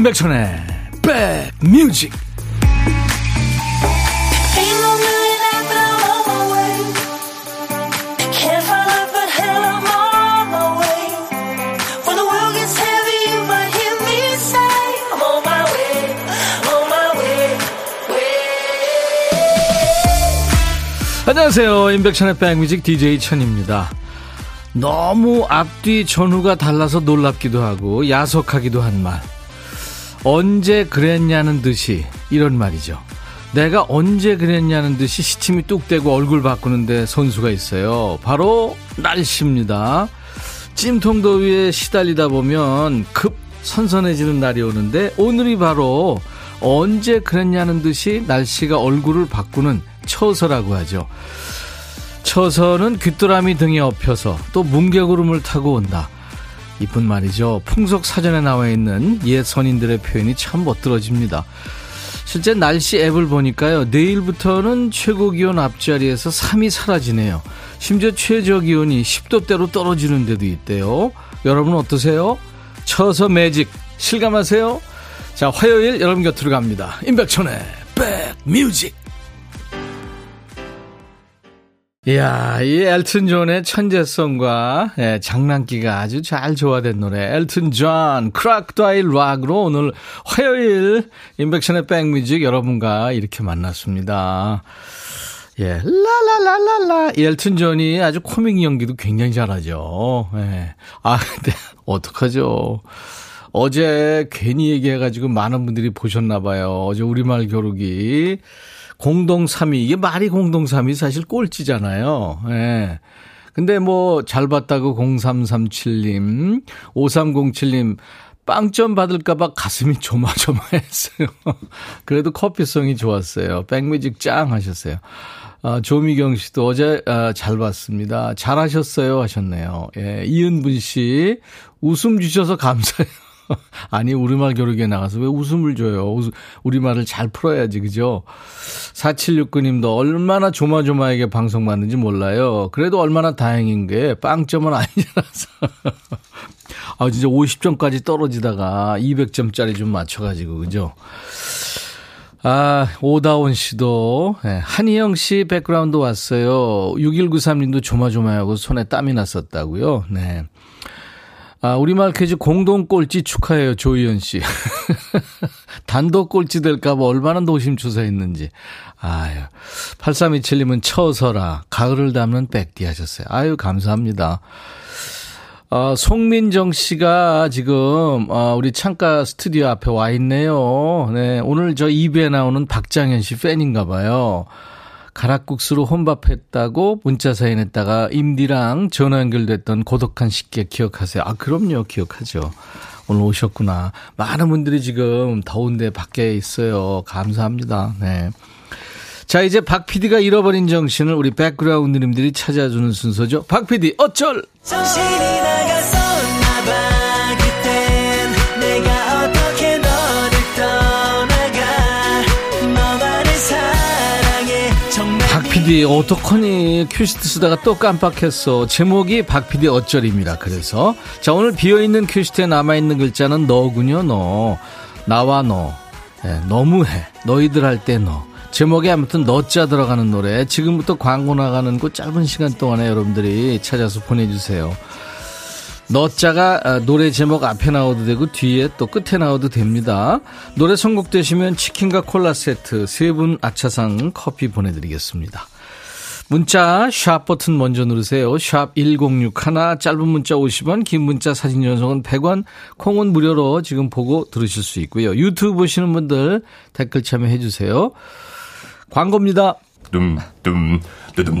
임백천의 백뮤직. 안녕하세요. 임백천의 백뮤직 DJ 천입니다. 너무 앞뒤 전후가 달라서 놀랍기도 하고 야속하기도 한 말 언제 그랬냐는 듯이 이런 말이죠. 내가 언제 그랬냐는 듯이 시침이 뚝대고 얼굴 바꾸는데 선수가 있어요. 바로 날씨입니다. 찜통 더위에 시달리다 보면 급 선선해지는 날이 오는데 오늘이 바로 언제 그랬냐는 듯이 날씨가 얼굴을 바꾸는 처서라고 하죠. 처서는 귀뚜라미 등에 엎혀서 또 뭉게구름을 타고 온다. 이쁜 말이죠. 풍속 사전에 나와 있는 옛 선인들의 표현이 참 멋들어집니다. 실제 날씨 앱을 보니까요. 내일부터는 최고 기온 앞자리에서 3이 사라지네요. 심지어 최저 기온이 10도대로 떨어지는 데도 있대요. 여러분 어떠세요? 쳐서 매직 실감하세요? 자, 화요일 여러분 곁으로 갑니다. 임백천의 백뮤직. 이야, 이 엘튼 존의 천재성과 예, 장난기가 아주 잘 조화된 노래. 엘튼 존, Crocodile Rock으로 오늘 화요일 임백천의 백뮤직 여러분과 이렇게 만났습니다. 예, 라라라라라. 엘튼 존이 아주 코믹 연기도 굉장히 잘하죠. 예. 아, 근데 어떡하죠. 어제 괜히 얘기해가지고 많은 분들이 보셨나봐요. 어제 우리말 겨루기. 공동 3위. 이게 말이 공동 3위 사실 꼴찌잖아요. 예. 근데 뭐 잘 봤다고 0337님, 5307님, 빵점 받을까봐 가슴이 조마조마했어요. 그래도 커피성이 좋았어요. 백뮤직 짱 하셨어요. 아, 조미경 씨도 어제 아, 잘 봤습니다. 잘하셨어요 하셨네요. 예, 이은분 씨 웃음 주셔서 감사해요. 아니, 우리말 교육에 나가서 왜 웃음을 줘요? 우리말을 잘 풀어야지, 그죠? 4769님도 얼마나 조마조마하게 방송받는지 몰라요. 그래도 얼마나 다행인 게 빵점은 아니라서. 아, 진짜 50점까지 떨어지다가 200점짜리 좀 맞춰가지고, 그죠? 아, 오다원 씨도, 네, 한희영 씨 백그라운드 왔어요. 6193님도 조마조마하고 손에 땀이 났었다고요. 네. 아, 우리말 퀴즈 공동 꼴찌 축하해요, 조희연 씨. 단독 꼴찌 될까봐 얼마나 노심초사했는지. 아유. 8327님은 처서라, 가을을 담는 백디 하셨어요. 아유, 감사합니다. 어, 송민정 씨가 지금, 어, 우리 창가 스튜디오 앞에 와 있네요. 네, 오늘 저 2부에 나오는 박장현 씨 팬인가 봐요. 가락국수로 혼밥했다고 문자 사인했다가 임디랑 전화 연결됐던 고독한 식객 기억하세요? 아, 그럼요. 기억하죠. 오늘 오셨구나. 많은 분들이 지금 더운데 밖에 있어요. 감사합니다. 네. 자, 이제 박 PD가 잃어버린 정신을 우리 백그라운드님들이 찾아주는 순서죠. 박 PD, 어쩔! 정신이 PD 어떡하니 큐시트 쓰다가 또 깜빡했어. 제목이 박PD 어쩔입니다. 그래서. 자 오늘 비어있는 큐시트에 남아있는 글자는 너군요 너. 나와 너. 네, 너무해. 너희들 할 때 너. 제목에 아무튼 너자 들어가는 노래. 지금부터 광고 나가는 그 짧은 시간 동안에 여러분들이 찾아서 보내주세요. 너자가 아, 노래 제목 앞에 나오도 되고 뒤에 또 끝에 나오도 됩니다. 노래 선곡되시면 치킨과 콜라 세트 세 분 아차상 커피 보내드리겠습니다. 문자 샵 버튼 먼저 누르세요. 샵 1061 짧은 문자 50원 긴 문자 사진 전송은 100원 콩은 무료로 지금 보고 들으실 수 있고요. 유튜브 보시는 분들 댓글 참여해 주세요. 광고입니다. 둠둠 뚜둠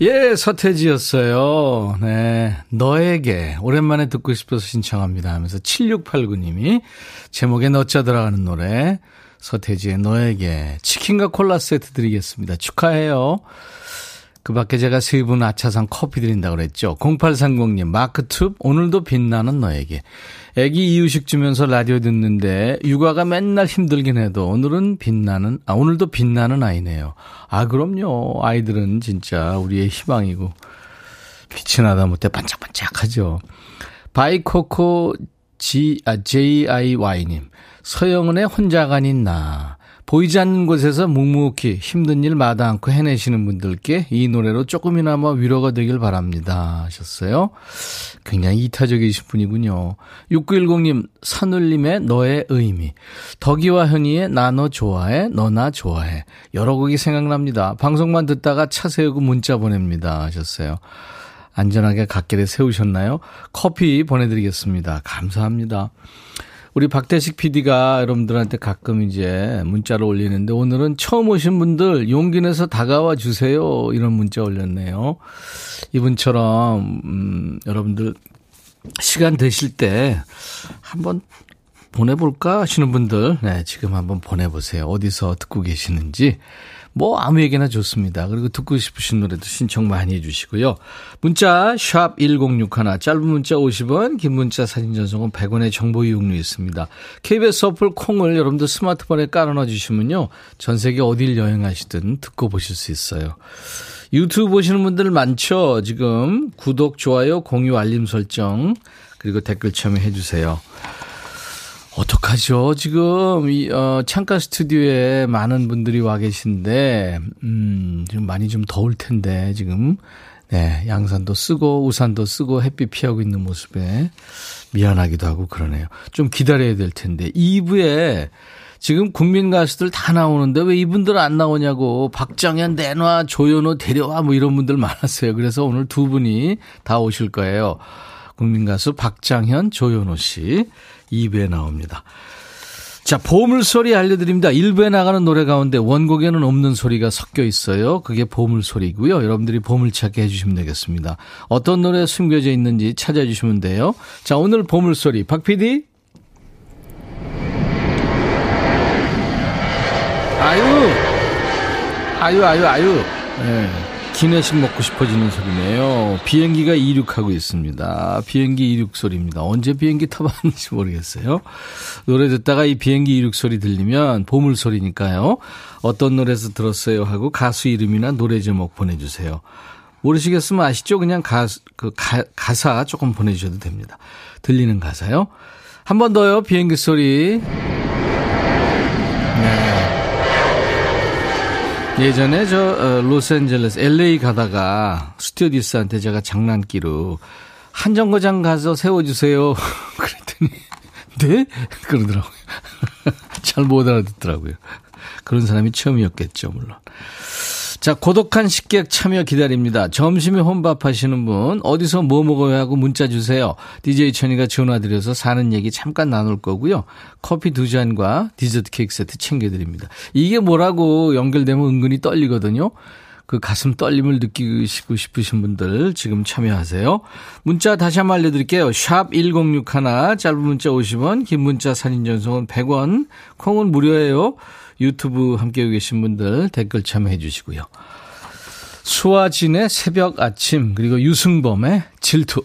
예, 서태지였어요. 네. 너에게. 오랜만에 듣고 싶어서 신청합니다 하면서 7689님이 제목에 넣자 들어가는 노래. 서태지의 너에게. 치킨과 콜라 세트 드리겠습니다. 축하해요. 그 밖에 제가 세 분 아차상 커피 드린다고 그랬죠. 0830님, 마크툽, 오늘도 빛나는 너에게. 애기 이유식 주면서 라디오 듣는데, 육아가 맨날 힘들긴 해도, 오늘은 빛나는, 아, 오늘도 빛나는 아이네요. 아, 그럼요. 아이들은 진짜 우리의 희망이고, 빛이 나다 못해 반짝반짝하죠. 바이코코 G, 아, JIY님, 서영은의 혼자가 아닌 나. 보이지 않는 곳에서 묵묵히 힘든 일 마다 않고 해내시는 분들께 이 노래로 조금이나마 위로가 되길 바랍니다. 하셨어요. 굉장히 이타적이신 분이군요. 6910님, 산울림의 너의 의미. 덕이와 현이의 나 너 좋아해, 너나 좋아해. 여러 곡이 생각납니다. 방송만 듣다가 차 세우고 문자 보냅니다. 하셨어요. 안전하게 갓길에 세우셨나요? 커피 보내드리겠습니다. 감사합니다. 우리 박대식 PD가 여러분들한테 가끔 이제 문자를 올리는데 오늘은 처음 오신 분들 용기 내서 다가와 주세요. 이런 문자 올렸네요. 이분처럼, 음, 여러분들 시간 되실 때 한번 보내볼까 하시는 분들, 네, 지금 한번 보내보세요. 어디서 듣고 계시는지. 뭐 아무 얘기나 좋습니다. 그리고 듣고 싶으신 노래도 신청 많이 해주시고요. 문자 샵 1061, 짧은 문자 50원, 긴 문자 사진 전송은 100원의 정보 이용료 있습니다. KBS 어플 콩을 여러분들 스마트폰에 깔아놔 주시면요. 전 세계 어딜 여행하시든 듣고 보실 수 있어요. 유튜브 보시는 분들 많죠? 지금 구독, 좋아요, 공유, 알림 설정 그리고 댓글 참여해 주세요. 어떡하죠? 지금, 이, 어, 창가 스튜디오에 많은 분들이 와 계신데, 음, 지금 많이 좀 더울 텐데, 지금. 네, 양산도 쓰고, 우산도 쓰고, 햇빛 피하고 있는 모습에 미안하기도 하고 그러네요. 좀 기다려야 될 텐데. 2부에 지금 국민 가수들 다 나오는데 왜 이분들 안 나오냐고. 박정현 내놔, 조현우 데려와, 뭐 이런 분들 많았어요. 그래서 오늘 두 분이 다 오실 거예요. 국민 가수 박장현, 조현우 씨. 2부에 나옵니다. 자, 보물소리 알려드립니다. 1부에 나가는 노래 가운데 원곡에는 없는 소리가 섞여 있어요. 그게 보물소리고요. 여러분들이 보물찾기 해주시면 되겠습니다. 어떤 노래 숨겨져 있는지 찾아주시면 돼요. 자, 오늘 보물소리. 박 PD? 아유! 아유, 아유, 아유. 네. 기내식 먹고 싶어지는 소리네요. 비행기가 이륙하고 있습니다. 비행기 이륙 소리입니다. 언제 비행기 타봤는지 모르겠어요. 노래 듣다가 이 비행기 이륙 소리 들리면 보물 소리니까요. 어떤 노래에서 들었어요 하고 가수 이름이나 노래 제목 보내주세요. 모르시겠으면 아시죠? 그냥 가, 그 가, 가사 조금 보내주셔도 됩니다. 들리는 가사요. 한 번 더요. 비행기 소리. 예전에 저 어, 로스앤젤레스 LA 가다가 스튜디스한테 제가 장난기로 한 정거장 가서 세워주세요. 그랬더니 네 그러더라고요. 잘 못 알아듣더라고요. 그런 사람이 처음이었겠죠 물론. 자, 고독한 식객 참여 기다립니다. 점심에 혼밥 하시는 분, 어디서 뭐 먹어야 하고 문자 주세요. DJ 천이가 전화드려서 사는 얘기 잠깐 나눌 거고요. 커피 두 잔과 디저트 케이크 세트 챙겨드립니다. 이게 뭐라고 연결되면 은근히 떨리거든요. 그 가슴 떨림을 느끼시고 싶으신 분들 지금 참여하세요. 문자 다시 한번 알려드릴게요. 샵 1061, 짧은 문자 50원, 긴 문자 사진 전송은 100원, 콩은 무료예요. 유튜브 함께하고 계신 분들 댓글 참여해 주시고요. 수와진의 새벽 아침 그리고 유승범의 질투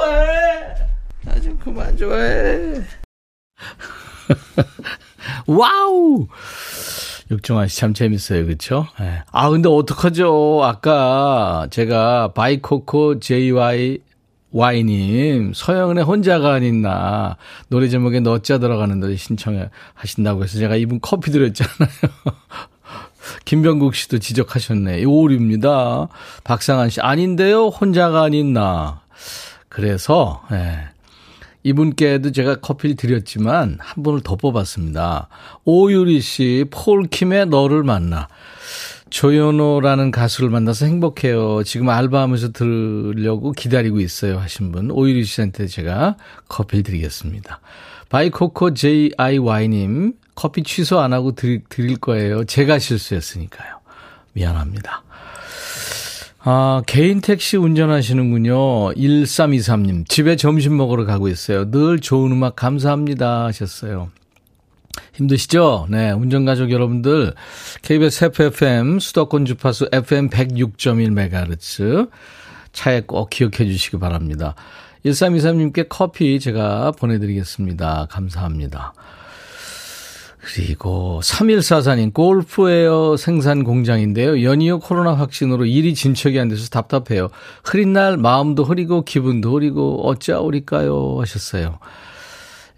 좋아해. 나 좀 그만 좋아해. 와우! 육중완 씨 참 재밌어요. 그쵸? 네. 아, 근데 어떡하죠? 아까 제가 바이코코 JY Y님, 서영은의 혼자가 아닌나. 노래 제목에 너자 들어가는 노래 신청해 하신다고 해서 제가 이분 커피 드렸잖아요. 김병국 씨도 지적하셨네. 오류입니다. 박상한 씨, 아닌데요? 혼자가 아닌 나. 그래서, 예. 이분께도 제가 커피를 드렸지만 한 분을 더 뽑았습니다. 오유리 씨, 폴킴의 너를 만나. 조현호라는 가수를 만나서 행복해요. 지금 알바하면서 들으려고 기다리고 있어요. 하신 분. 오유리 씨한테 제가 커피를 드리겠습니다. 바이코코 JIY님, 커피 취소 안 하고 드릴, 드릴 거예요. 제가 실수했으니까요. 미안합니다. 아, 개인 택시 운전하시는군요. 1323님. 집에 점심 먹으러 가고 있어요. 늘 좋은 음악 감사합니다. 하셨어요. 힘드시죠? 네. 운전가족 여러분들. KBS FFM 수도권 주파수 FM 106.1MHz 차에 꼭 기억해 주시기 바랍니다. 1323님께 커피 제가 보내드리겠습니다. 감사합니다. 그리고 3144님 골프웨어 생산 공장인데요. 연이어 코로나 확진으로 일이 진척이 안 돼서 답답해요. 흐린 날 마음도 흐리고 기분도 흐리고 어찌하오리까요 하셨어요.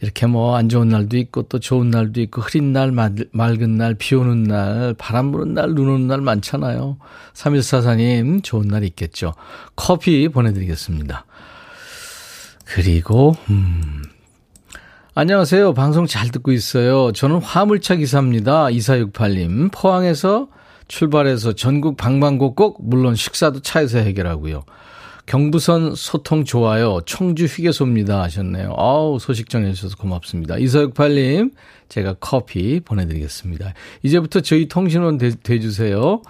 이렇게 뭐 안 좋은 날도 있고 또 좋은 날도 있고 흐린 날, 맑은 날, 비 오는 날, 바람 부는 날, 눈 오는 날 많잖아요. 3144님 좋은 날 있겠죠. 커피 보내드리겠습니다. 그리고 음 안녕하세요. 방송 잘 듣고 있어요. 저는 화물차 기사입니다. 2468님. 포항에서 출발해서 전국 방방곡곡, 물론 식사도 차에서 해결하고요. 경부선 소통 좋아요. 청주 휴게소입니다. 하셨네요. 아우, 소식 전해주셔서 고맙습니다. 2468님, 제가 커피 보내드리겠습니다. 이제부터 저희 통신원 돼, 돼주세요.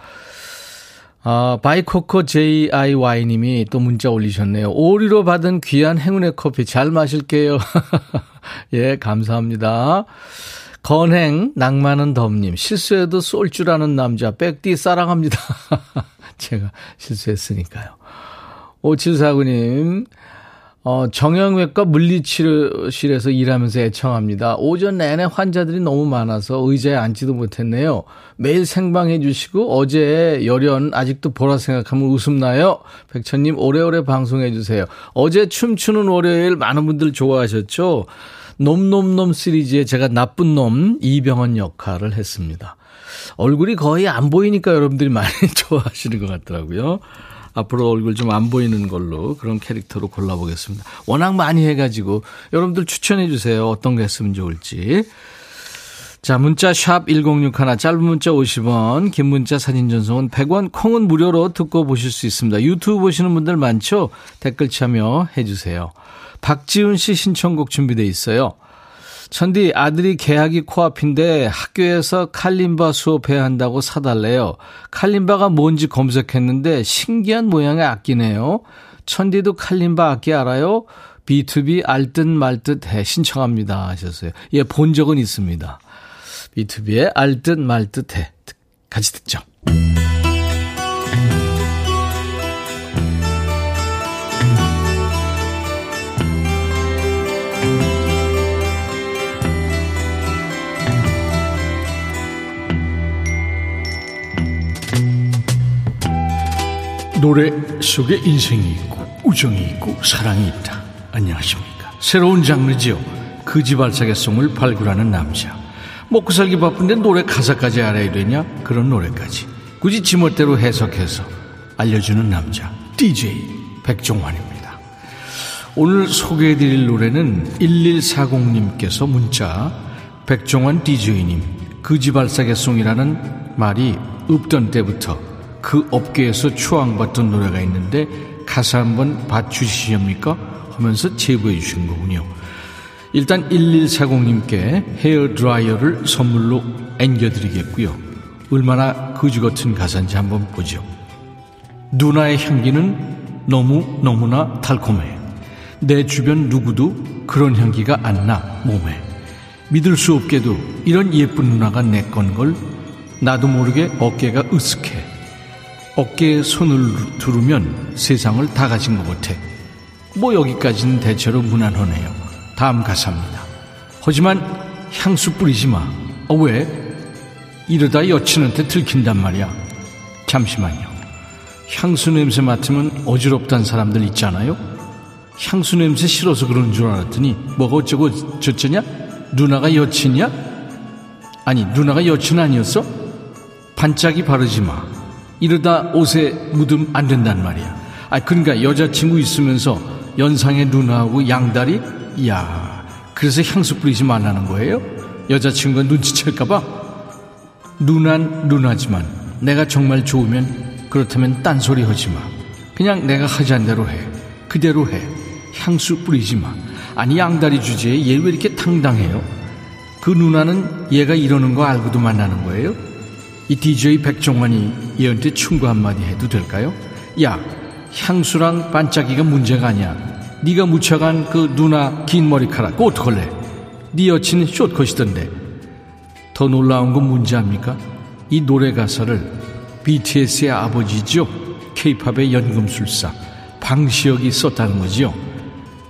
아, 바이코코 JIY님이 또 문자 올리셨네요. 오리로 받은 귀한 행운의 커피 잘 마실게요. 예, 감사합니다. 건행, 낭만은 덤님, 실수해도 쏠 줄 아는 남자, 백띠 사랑합니다. 제가 실수했으니까요. 5749님, 어, 정형외과 물리치료실에서 일하면서 애청합니다. 오전 내내 환자들이 너무 많아서 의자에 앉지도 못했네요. 매일 생방해 주시고 어제 열연 아직도 보라 생각하면 웃음 나요. 백천님 오래오래 방송해 주세요. 어제 춤추는 월요일 많은 분들 좋아하셨죠? 놈놈놈 시리즈에 제가 나쁜 놈 이병헌 역할을 했습니다. 얼굴이 거의 안 보이니까 여러분들이 많이 좋아하시는 것 같더라고요. 앞으로 얼굴 좀 안 보이는 걸로 그런 캐릭터로 골라보겠습니다. 워낙 많이 해가지고 여러분들 추천해 주세요. 어떤 거 했으면 좋을지. 자, 문자 샵 1061, 짧은 문자 50원, 긴 문자 사진 전송은 100원, 콩은 무료로 듣고 보실 수 있습니다. 유튜브 보시는 분들 많죠? 댓글 참여해 주세요. 박지훈 씨 신청곡 준비돼 있어요. 천디 아들이 개학이 코앞인데 학교에서 칼림바 수업해야 한다고 사달래요. 칼림바가 뭔지 검색했는데 신기한 모양의 악기네요. 천디도 칼림바 악기 알아요? B2B 알듯 말듯 해 신청합니다 하셨어요. 예, 본 적은 있습니다. B2B의 알듯 말듯 해 같이 듣죠. 노래 속에 인생이 있고 우정이 있고 사랑이 있다. 안녕하십니까. 새로운 장르지요. 그지발사계송을 발굴하는 남자. 먹고 살기 바쁜데 노래 가사까지 알아야 되냐? 그런 노래까지. 굳이 지멋대로 해석해서 알려주는 남자. DJ 백종환입니다. 오늘 소개해드릴 노래는 1140님께서 문자 백종환 DJ님 그지발사계송이라는 말이 없던 때부터 그 업계에서 추앙받던 노래가 있는데 가사 한번 봐주시렵니까? 하면서 제보해 주신 거군요. 일단 1140님께 헤어 드라이어를 선물로 앵겨드리겠고요. 얼마나 거지 같은 가사인지 한번 보죠. 누나의 향기는 너무 너무나 달콤해. 내 주변 누구도 그런 향기가 안 나 몸에. 믿을 수 없게도 이런 예쁜 누나가 내 건 걸 나도 모르게 어깨가 으쓱해. 어깨에 손을 두르면 세상을 다 가진 것 같아. 뭐 여기까지는 대체로 무난하네요. 다음 가사입니다. 하지만 향수 뿌리지 마. 어, 왜? 이러다 여친한테 들킨단 말이야. 잠시만요. 향수 냄새 맡으면 어지럽단 사람들 있잖아요. 향수 냄새 싫어서 그러는 줄 알았더니 뭐가 어쩌고 저쩌냐? 누나가 여친이야? 아니 누나가 여친 아니었어? 반짝이 바르지 마. 이러다 옷에 묻으면 안 된단 말이야. 아 그러니까 여자친구 있으면서 연상의 누나하고 양다리? 이야 그래서 향수 뿌리지 말라는 거예요? 여자친구가 눈치챌까봐? 누난 누나지만 내가 정말 좋으면 그렇다면 딴소리 하지 마. 그냥 내가 하자는 대로 해. 그대로 해. 향수 뿌리지 마. 아니 양다리 주제에 얘 왜 이렇게 당당해요? 그 누나는 얘가 이러는 거 알고도 만나는 거예요? 이 DJ 백종환이 얘한테 충고 한마디 해도 될까요? 야 향수랑 반짝이가 문제가 아니야 네가 묻혀간 그 누나 긴 머리카락 그거 어떡할래? 네 여친은 숏컷이던데 더 놀라운 건 뭔지 압니까? 이 노래 가사를 BTS의 아버지죠 케이팝의 연금술사 방시혁이 썼다는 거지요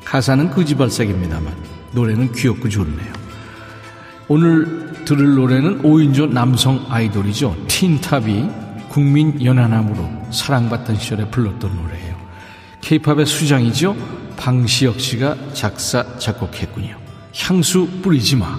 가사는 거지발색입니다만 노래는 귀엽고 좋네요 오늘 들을 노래는 5인조 남성 아이돌이죠. 틴탑이 국민 연하남으로 사랑받던 시절에 불렀던 노래예요. 케이팝의 수장이죠. 방시혁 씨가 작사 작곡했군요. 향수 뿌리지 마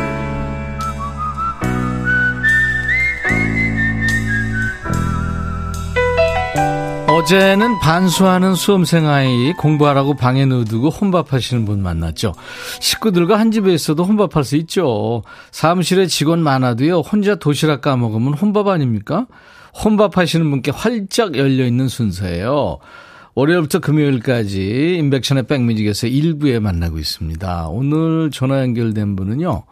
어제는 반수하는 수험생 아이 공부하라고 방에 넣어두고 혼밥하시는 분 만났죠. 식구들과 한 집에 있어도 혼밥할 수 있죠. 사무실에 직원 많아도요. 혼자 도시락 까먹으면 혼밥 아닙니까? 혼밥하시는 분께 활짝 열려있는 순서예요. 월요일부터 금요일까지 인백션의 백뮤직에서 일부에 만나고 있습니다. 오늘 전화 연결된 분은요.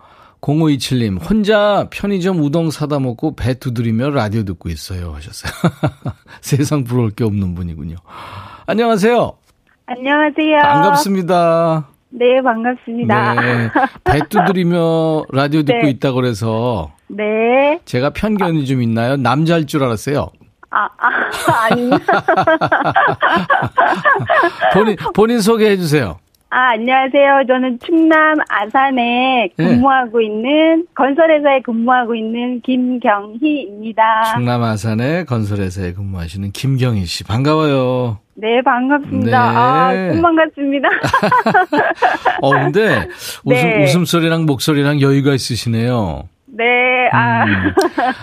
0527님, 혼자 편의점 우동 사다 먹고 배 두드리며 라디오 듣고 있어요. 하셨어요. 세상 부러울 게 없는 분이군요. 안녕하세요. 안녕하세요. 반갑습니다. 네, 반갑습니다. 네. 배 두드리며 라디오 듣고 네. 있다고 그래서. 네. 제가 편견이 좀 있나요? 남자일 줄 알았어요. 아, 아, 아니. 본인, 본인 소개해 주세요. 아, 안녕하세요. 저는 충남 아산에 네. 근무하고 네. 있는 건설회사에 근무하고 있는 김경희입니다. 충남 아산에 건설회사에 근무하시는 김경희 씨 반가워요. 네, 반갑습니다. 아, 네. 아, 반갑습니다. 어, 근데 웃음, 네. 웃음소리랑 목소리랑 여유가 있으시네요. 네, 아. 음.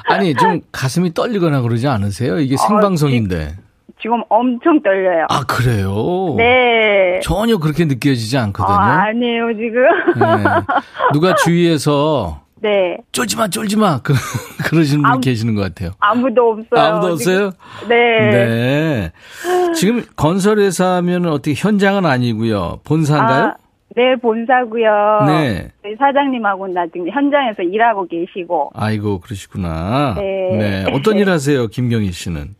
아니, 좀 가슴이 떨리거나 그러지 않으세요? 이게 어, 생방송인데. 어, 지금 엄청 떨려요. 아, 그래요? 네. 전혀 그렇게 느껴지지 않거든요. 아, 아니에요, 지금. 네. 누가 주위에서. 네. 쫄지 마, 쫄지 마. 그, 그러시는 분 계시는 것 같아요. 아무도 없어요. 아무도 없어요? 지금. 네. 네. 지금 건설회사면 어떻게 현장은 아니고요. 본사인가요? 아, 네, 본사고요. 네. 사장님하고 나 지금 현장에서 일하고 계시고. 아이고, 그러시구나. 네. 네. 어떤 일 하세요, 김경희 씨는?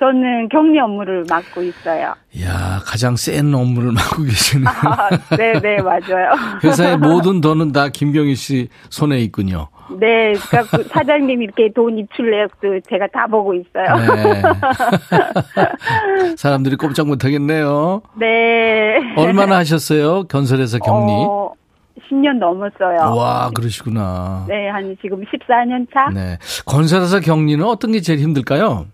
저는 격리 업무를 맡고 있어요. 이야, 가장 센 업무를 맡고 계시네요. 아, 네, 네, 맞아요. 회사의 모든 돈은 다 김경희 씨 손에 있군요. 네, 그러니까 그 사장님이 이렇게 돈 입출 내역도 제가 다 보고 있어요. 네. 사람들이 꼼짝 못 하겠네요. 네. 얼마나 하셨어요? 건설에서 격리? 어, 10년 넘었어요. 와, 그러시구나. 네, 한 지금 14년 차? 네. 건설에서 격리는 어떤 게 제일 힘들까요?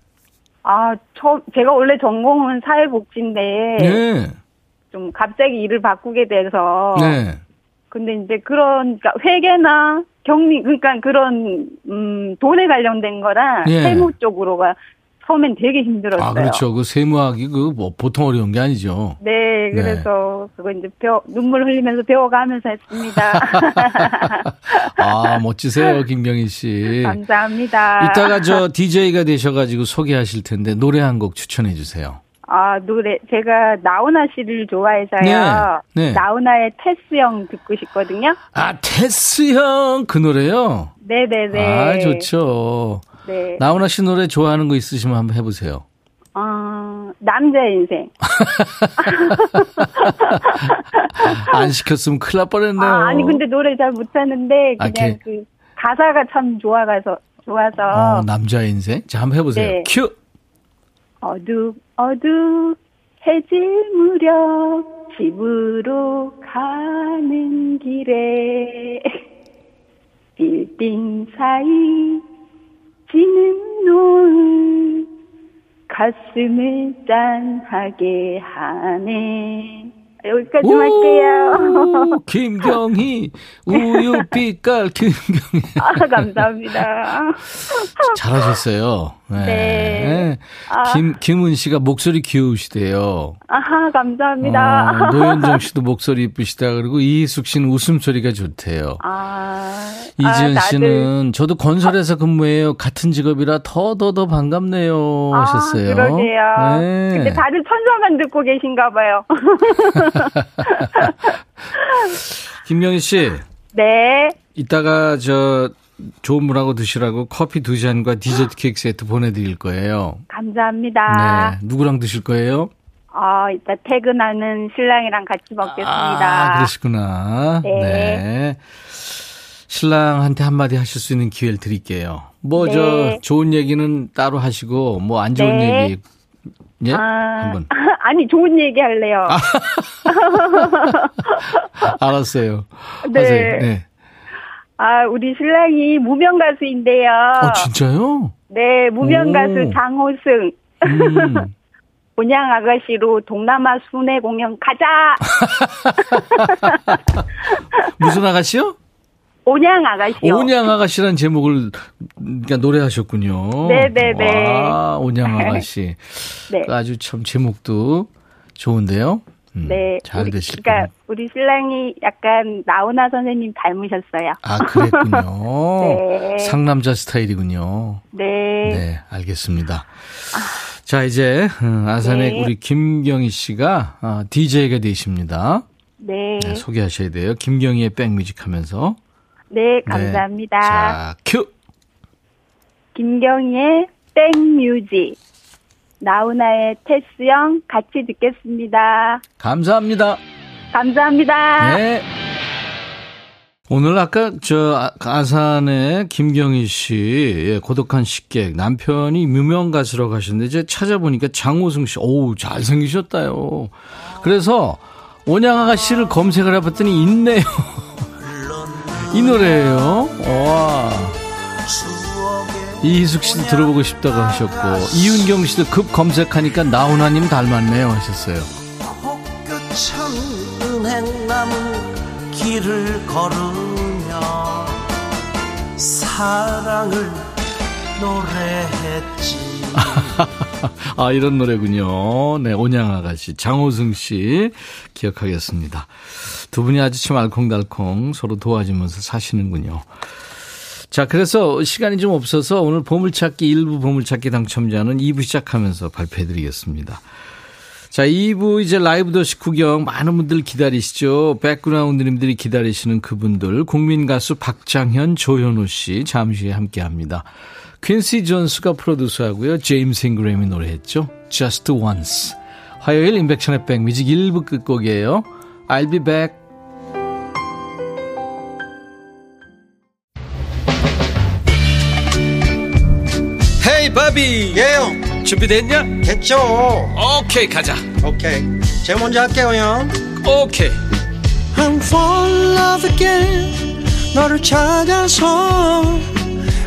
아, 저, 제가 원래 전공은 사회복지인데. 네. 좀 갑자기 일을 바꾸게 돼서. 네. 근데 이제 그런, 그러니까 회계나 격리, 그러니까 그런, 음, 돈에 관련된 거랑 예. 세무 쪽으로가 처음엔 되게 힘들었어요. 아, 그렇죠. 그 세무학이 그 뭐 보통 어려운 게 아니죠. 네, 그래서 네. 그거 이제 배워, 눈물 흘리면서 배워가면서 했습니다. 아, 멋지세요, 김경희 씨. 감사합니다. 이따가 저 DJ가 되셔가지고 소개하실 텐데 노래 한 곡 추천해 주세요. 아, 노래, 제가 나훈아 씨를 좋아해서요. 네, 네. 나훈아의 테스 형 듣고 싶거든요. 아, 테스 형, 그 노래요? 네네네. 아, 좋죠. 네. 나훈아 씨 노래 좋아하는 거 있으시면 한번 해보세요. 어, 남자 인생. 안 시켰으면 큰일 날 뻔했네요. 아, 니 근데 노래 잘 못하는데 그냥 아, 그, 그 가사가 참 좋아가서 좋아서. 어, 남자 인생. 자 한번 해보세요. 네. 큐. 어둑 어둑 해질 무렵 집으로 가는 길에 빌딩 사이 지는 노을 가슴을 짠하게 하네. 여기까지 할게요. 김경희, 우유빛깔 김경희. 아, 감사합니다. 잘하셨어요. 네. 네. 아. 김, 김은 씨가 목소리 귀여우시대요. 아하, 감사합니다. 어, 노현정 씨도 목소리 이쁘시다. 그리고 이희숙 씨는 웃음 소리가 좋대요. 아. 이지연 아, 씨는 저도 건설에서 근무해요. 같은 직업이라 더, 더, 더 반갑네요. 아, 하셨어요. 그러게요. 네. 근데 다들 천사만 듣고 계신가 봐요. 김경희 씨. 네. 이따가 저 좋은 물하고 드시라고 커피 두 잔과 디저트 케이크 세트 보내드릴 거예요. 감사합니다. 네. 누구랑 드실 거예요? 어, 이따 퇴근하는 신랑이랑 같이 먹겠습니다. 아, 그러시구나. 네. 네. 신랑한테 한마디 하실 수 있는 기회를 드릴게요. 뭐, 네. 저, 좋은 얘기는 따로 하시고, 뭐, 안 좋은 네. 얘기, 예? 아, 한번. 아니, 좋은 얘기 할래요. 아. 알았어요. 네. 하세요. 네. 아, 우리 신랑이 무명 가수인데요. 어, 진짜요? 네, 무명 오. 가수 장호승. 음. 본양 아가씨로 동남아 순회 공연 가자! 무슨 아가씨요? 온양 아가씨요. 온양 아가씨란 제목을 그러니까 노래하셨군요. 네네네. 와, 온양 아가씨. 네. 아주 참 제목도 좋은데요. 음, 네. 잘 되실 그러니까 우리 신랑이 약간 나훈아 선생님 닮으셨어요. 아, 그랬군요. 네. 상남자 스타일이군요. 네. 네, 알겠습니다. 아. 자, 이제 음, 아산의 네. 우리 김경희 씨가 DJ가 아, 되십니다. 네. 네. 소개하셔야 돼요. 김경희의 백뮤직 하면서. 네, 감사합니다. 네. 자, 큐. 김경희의 백뮤직. 나훈아의 테스형 같이 듣겠습니다. 감사합니다. 감사합니다. 네. 오늘 아까 저 아, 아산의 김경희 씨 예, 고독한 식객 남편이 무명 가수라고 하셨는데 이제 찾아보니까 장호승 씨, 오우 잘생기셨다요. 그래서 온양아가 씨를 검색을 해봤더니 있네요. 이 노래예요. 와. 이희숙 씨도 들어보고 싶다고 하셨고 이윤경 씨도 급 검색하니까 나훈아님 닮았네요 하셨어요. 사랑을 노래했지. 아, 이런 노래군요. 네, 온양 아가씨, 장호승 씨, 기억하겠습니다. 두 분이 아주 참 알콩달콩 서로 도와주면서 사시는군요. 자, 그래서 시간이 좀 없어서 오늘 보물찾기 일부 보물찾기 당첨자는 2부 시작하면서 발표해 드리겠습니다. 자, 2부 이제 라이브 도시 구경 많은 분들 기다리시죠. 백그라운드님들이 기다리시는 그분들 국민 가수 박장현, 조현우 씨 잠시 후에 함께 합니다. 퀸시 존스가 프로듀서하고요. 제임스 잉그램이 노래했죠. Just Once. 화요일 인백션의 백뮤직 1부 끝곡이에요. I'll be back. 헤이 바비 예영 준비됐냐? 됐죠 오케이 가자 오케이 제가 먼저 할게요 형 오케이 I'm fall in love again 너를 찾아서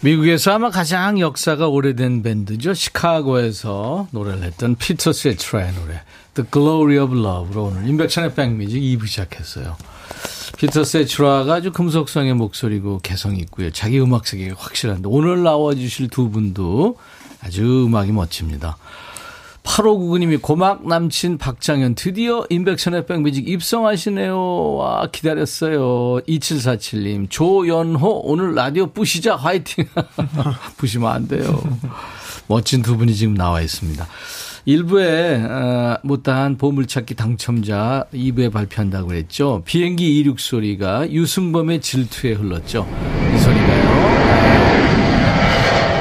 미국에서 아마 가장 역사가 오래된 밴드죠. 시카고에서 노래를 했던 피터 세트라의 노래 The Glory of Love로 오늘 임백천의 백뮤직 2부 시작했어요. 피터 세츄라가 아주 금속성의 목소리고 개성이 있고요. 자기 음악 세계가 확실한데 오늘 나와 주실 두 분도 아주 음악이 멋집니다. 8599님이 고막 남친 박장현 드디어 인백션의 백뮤직 입성하시네요. 와 기다렸어요. 2747님 조연호 오늘 라디오 부시자 화이팅. 부시면 안 돼요. 멋진 두 분이 지금 나와 있습니다. 1부에 어, 못다한 보물찾기 당첨자 2부에 발표한다고 그랬죠. 비행기 이륙 소리가 유승범의 질투에 흘렀죠. 이 소리가요.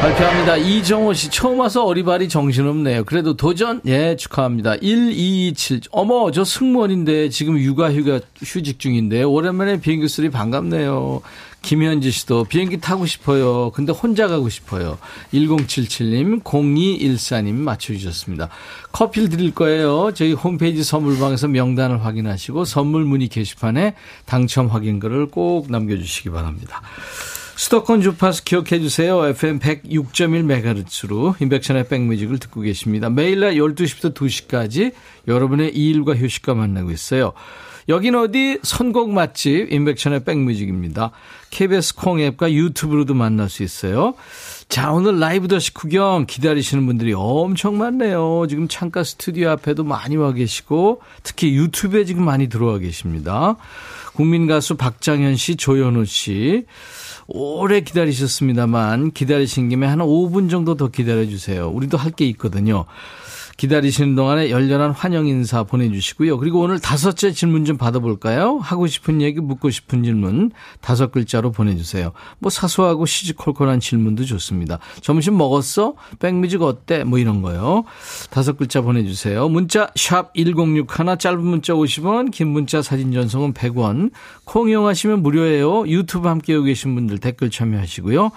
발표합니다. 이정호 씨 처음 와서 어리바리 정신없네요. 그래도 도전 예 축하합니다. 1227 어머 저 승무원인데 지금 육아 휴가 휴직 중인데 오랜만에 비행기 소리 반갑네요. 김현지 씨도 비행기 타고 싶어요. 근데 혼자 가고 싶어요. 1077님, 0214님 맞춰주셨습니다. 커피를 드릴 거예요. 저희 홈페이지 선물방에서 명단을 확인하시고 선물 문의 게시판에 당첨 확인글을 꼭 남겨주시기 바랍니다. 수도권 주파수 기억해 주세요. FM 106.1MHz로 인백션의 백뮤직을 듣고 계십니다. 매일 날 12시부터 2시까지 여러분의 일과 휴식과 만나고 있어요. 여긴 어디 선곡 맛집 인백션의 백뮤직입니다. KBS 콩앱과 유튜브로도 만날 수 있어요. 자, 오늘 라이브 더시 구경 기다리시는 분들이 엄청 많네요. 지금 창가 스튜디오 앞에도 많이 와 계시고 특히 유튜브에 지금 많이 들어와 계십니다. 국민 가수 박장현 씨, 조현우 씨. 오래 기다리셨습니다만 기다리신 김에 한 5분 정도 더 기다려주세요. 우리도 할 게 있거든요. 기다리시는 동안에 열렬한 환영 인사 보내주시고요. 그리고 오늘 다섯째 질문 좀 받아볼까요? 하고 싶은 얘기, 묻고 싶은 질문 다섯 글자로 보내주세요. 뭐 사소하고 시시콜콜한 질문도 좋습니다. 점심 먹었어? 백뮤직 어때? 뭐 이런 거요. 다섯 글자 보내주세요. 문자 샵 1061, 짧은 문자 50원, 긴 문자 사진 전송은 100원. 콩 이용하시면 무료예요. 유튜브 함께하고 계신 분들 댓글 참여하시고요.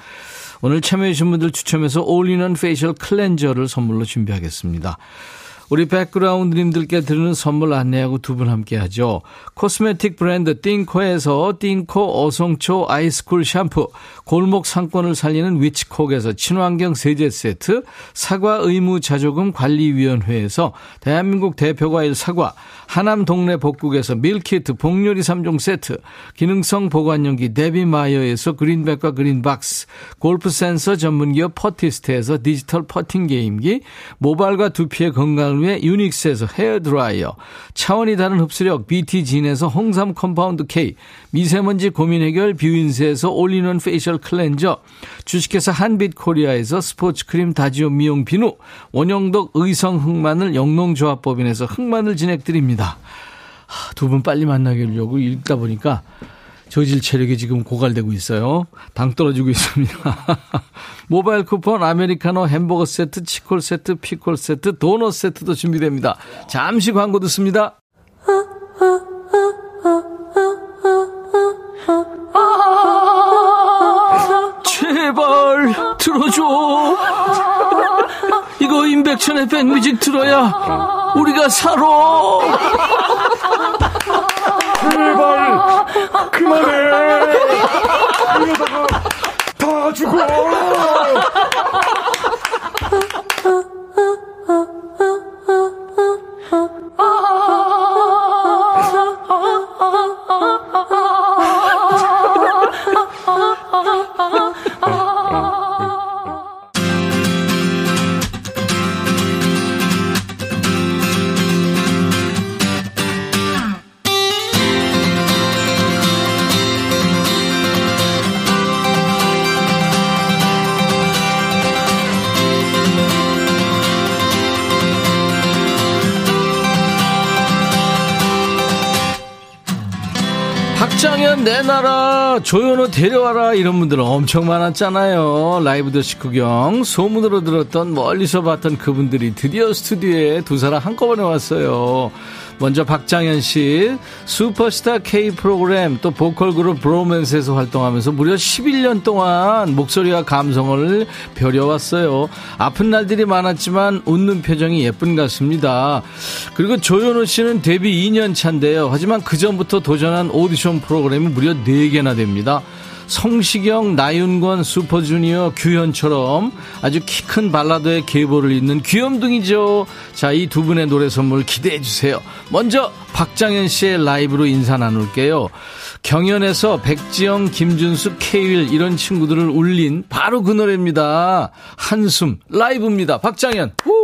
오늘 참여해주신 분들 추첨해서 올리는 facial cleanser를 선물로 준비하겠습니다. 우리 백그라운드님들께 드리는 선물 안내하고 두 분 함께 하죠. cosmetic 브랜드 띵코에서 띵코 어성초 아이스쿨 샴푸, 골목 상권을 살리는 위치콕에서 친환경 세제 세트, 사과 의무 자조금 관리위원회에서 대한민국 대표과일 사과, 하남 동네 복국에서 밀키트 복요리 3종 세트, 기능성 보관용기 데비마이어에서 그린백과 그린박스, 골프 센서 전문기업 퍼티스트에서 디지털 퍼팅 게임기, 모발과 두피의 건강을 위해 유닉스에서 헤어드라이어, 차원이 다른 흡수력 BT진에서 홍삼 compound K, 미세먼지 고민 해결 뷰인스에서 올리는 facial cleanser, 주식회사 한빛코리아에서 스포츠 크림 다지오 미용 비누, 원형덕 의성 흑마늘 영농조합법인에서 흑마늘 진행드립니다. 두 분 빨리 만나기려고 읽다 보니까 저질 체력이 지금 고갈되고 있어요. 당 떨어지고 있습니다. 모바일 쿠폰, 아메리카노, 햄버거 세트, 치콜 세트, 피콜 세트, 도넛 세트도 준비됩니다. 잠시 광고 듣습니다. 제발 들어줘. 이거 임백천의 백뮤직 들어야 우리가 살아. 제발 그만해. 이러다가 다 죽어. 박장현 내놔라 조현우 데려와라 이런 분들 엄청 많았잖아요. 라이브 더시 구경. 소문으로 들었던 멀리서 봤던 그분들이 드디어 스튜디오에 두 사람 한꺼번에 왔어요 먼저 박장현 씨 슈퍼스타 K 프로그램 또 보컬 그룹 브로맨스에서 활동하면서 무려 11년 동안 목소리와 감성을 벼려왔어요. 아픈 날들이 많았지만 웃는 표정이 예쁜 같습니다. 그리고 조현우 씨는 데뷔 2년 차인데요. 하지만 그 전부터 도전한 오디션 프로그램이 무려 4개나 됩니다. 성시경, 나윤권, 슈퍼주니어, 규현처럼 아주 키 큰 발라드의 계보를 잇는 귀염둥이죠. 자, 이 두 분의 노래 선물 기대해 주세요. 먼저 박장현 씨의 라이브로 인사 나눌게요. 경연에서 백지영, 김준수, 케일 이런 친구들을 울린 바로 그 노래입니다. 한숨 라이브입니다. 박장현. 후!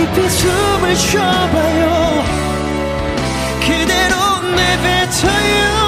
깊이 숨을 쉬어봐요. 그대로 내뱉어요.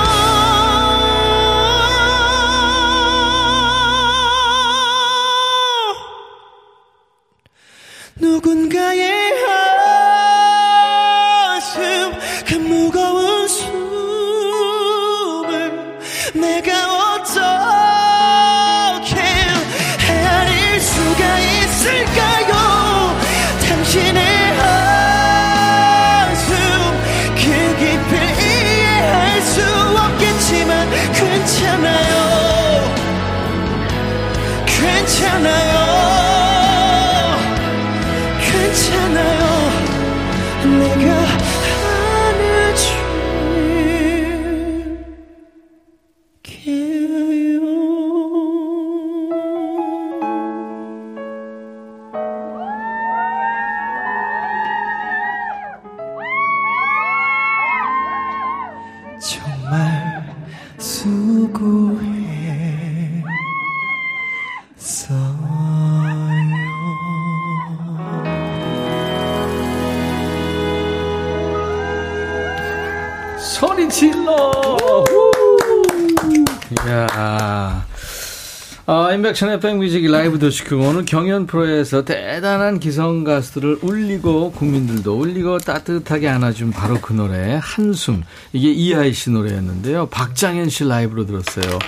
임백천의 백뮤직 라이브 도시큐 오늘 경연 프로에서 대단한 기성 가수들을 울리고 국민들도 울리고 따뜻하게 안아준 바로 그 노래 한숨. 이게 이하이 씨 노래였는데요. 박장현 씨 라이브로 들었어요.